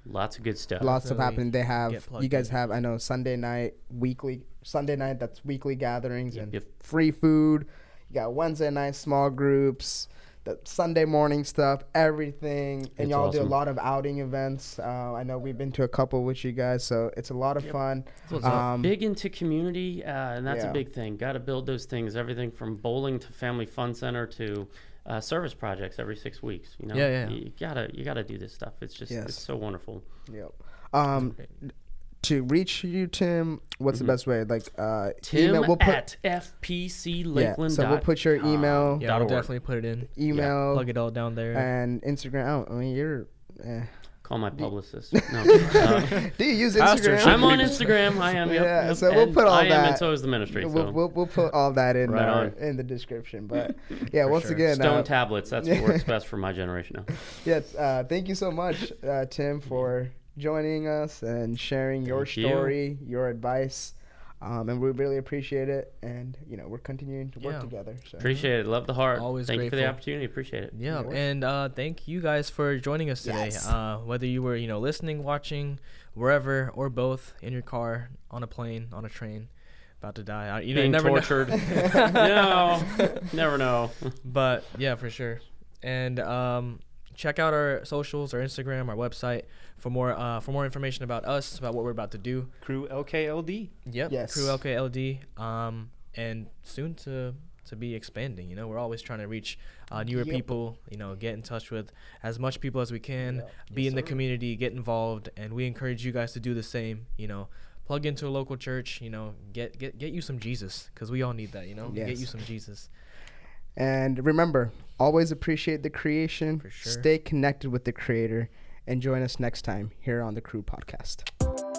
Lots of good stuff. lots of Definitely happening. They have you guys in. have I know Sunday night weekly Sunday night that's weekly gatherings Yep, and yep. free food. You got Wednesday night small groups, the Sunday morning stuff, everything, and It's y'all do a lot of outing events. Uh, I know we've been to a couple with you guys, so it's a lot of Yep. fun. So. Um, big into community, uh, and that's Yeah. a big thing. Got to build those things. Everything from bowling to family fun center to uh, service projects every six weeks. You know, Yeah, yeah. You gotta you gotta do this stuff. It's just Yes. it's so wonderful. Yep. Um, Great. To reach you, Tim, what's Mhm. the best way? Like uh, Tim email. We'll put at FPC yeah. Lakeland. So we'll put your email, yeah, dot we'll definitely put it in. email, Plug it all down there. and Instagram. Oh, I mean, you're. Eh. Call my publicist. No, uh, Do you use Instagram? I'm on Instagram. I am. Yep, Yeah, yep, so we'll and put all I am, that- and so is the ministry. We'll, we'll, we'll put all that in Right our, on. in the description. But yeah, For once sure. again, stone uh, tablets. That's what works best for my generation now. yes, uh, thank you so much, uh, Tim, for joining us and sharing your Thank you. story, your advice. Um, and we really appreciate it, and you know we're continuing to work Yeah. together. So Appreciate it. Love the heart. Always Thank you for the opportunity. Appreciate it. Yeah, Yeah. and uh, thank you guys for joining us today. Yes. Uh, whether you were, you know, listening, watching, wherever, or both, in your car, on a plane, on a train, about to die. I, you know, you Being never know. tortured. no, never know. But yeah, for sure. And um, check out our socials, our Instagram, our website for more uh, for more information about us, about what we're about to do. Crew LKLD. Yep. Yes. Crew LKLD. Um, and soon to to be expanding. You know, we're always trying to reach uh, newer Yep. people. You know, get in touch with as much people as we can. Yeah. Be Yes, in the sir. community, get involved, and we encourage you guys to do the same. You know, plug into a local church. You know, get get get you some Jesus because we all need that. You know, get you some Jesus. And remember, always appreciate the creation. For sure. Stay connected with the creator, and join us next time here on the Crew Podcast.